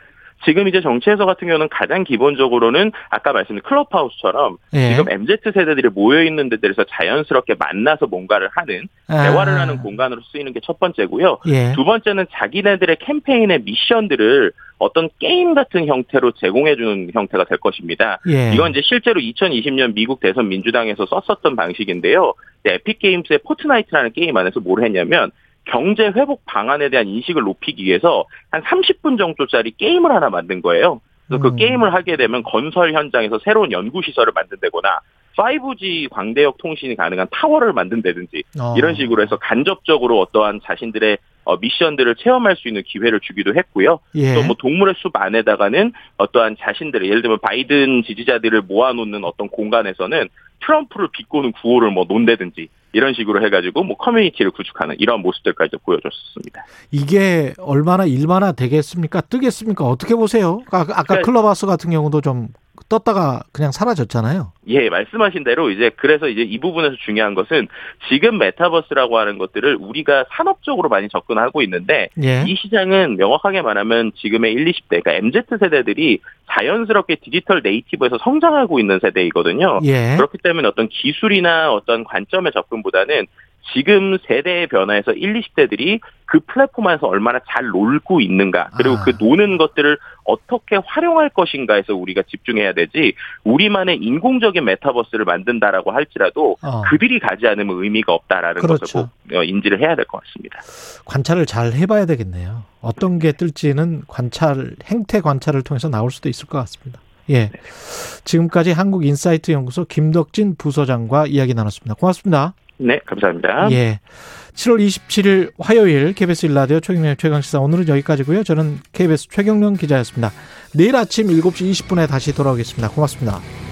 지금 이제 정치에서 같은 경우는 가장 기본적으로는 아까 말씀드린 클럽하우스처럼 예. 지금 MZ 세대들이 모여 있는 데들에서 자연스럽게 만나서 뭔가를 하는 아. 대화를 하는 공간으로 쓰이는 게 첫 번째고요. 예. 두 번째는 자기네들의 캠페인의 미션들을 어떤 게임 같은 형태로 제공해주는 형태가 될 것입니다. 예. 이건 이제 실제로 2020년 미국 대선 민주당에서 썼었던 방식인데요. 이제 에픽게임스의 포트나이트라는 게임 안에서 뭘 했냐면 경제 회복 방안에 대한 인식을 높이기 위해서 한 30분 정도짜리 게임을 하나 만든 거예요. 그래서 그 음. 게임을 하게 되면 건설 현장에서 새로운 연구 시설을 만든다거나 5G 광대역 통신이 가능한 타워를 만든다든지 어. 이런 식으로 해서 간접적으로 어떠한 자신들의 어, 미션들을 체험할 수 있는 기회를 주기도 했고요. 예. 또뭐 동물의 숲 안에다가는 어떠한 자신들의 예를 들면 바이든 지지자들을 모아놓는 어떤 공간에서는 트럼프를 비꼬는 구호를 뭐 논다든지 이런 식으로 해가지고 뭐 커뮤니티를 구축하는 이런 모습들까지 보여줬습니다. 이게 얼마나 일만화 되겠습니까? 뜨겠습니까? 어떻게 보세요? 아, 아까 그러니까- 클럽하우스 같은 경우도 좀 떴다가 그냥 사라졌잖아요. 예, 말씀하신 대로 이제 그래서 이제 이 부분에서 중요한 것은 지금 메타버스라고 하는 것들을 우리가 산업적으로 많이 접근하고 있는데 예. 이 시장은 명확하게 말하면 지금의 1, 20대, 그러니까 MZ 세대들이 자연스럽게 디지털 네이티브에서 성장하고 있는 세대이거든요. 예. 그렇기 때문에 어떤 기술이나 어떤 관점의 접근보다는 지금 세대의 변화에서 1, 20대들이 그 플랫폼에서 얼마나 잘 놀고 있는가, 그리고 아. 그 노는 것들을 어떻게 활용할 것인가에서 우리가 집중해야 되지, 우리만의 인공적인 메타버스를 만든다라고 할지라도 어. 그들이 가지 않으면 의미가 없다라는 그렇죠. 것을 꼭 어, 인지를 해야 될 것 같습니다. 관찰을 잘 해봐야 되겠네요. 어떤 게 뜰지는 관찰, 행태 관찰을 통해서 나올 수도 있을 것 같습니다. 예. 지금까지 한국인사이트 연구소 김덕진 부소장과 이야기 나눴습니다. 고맙습니다. 네, 감사합니다. 예. 7월 27일 화요일 KBS 일라디오 최경련 최강시사 오늘은 여기까지고요. 저는 KBS 최경련 기자였습니다. 내일 아침 7시 20분에 다시 돌아오겠습니다. 고맙습니다.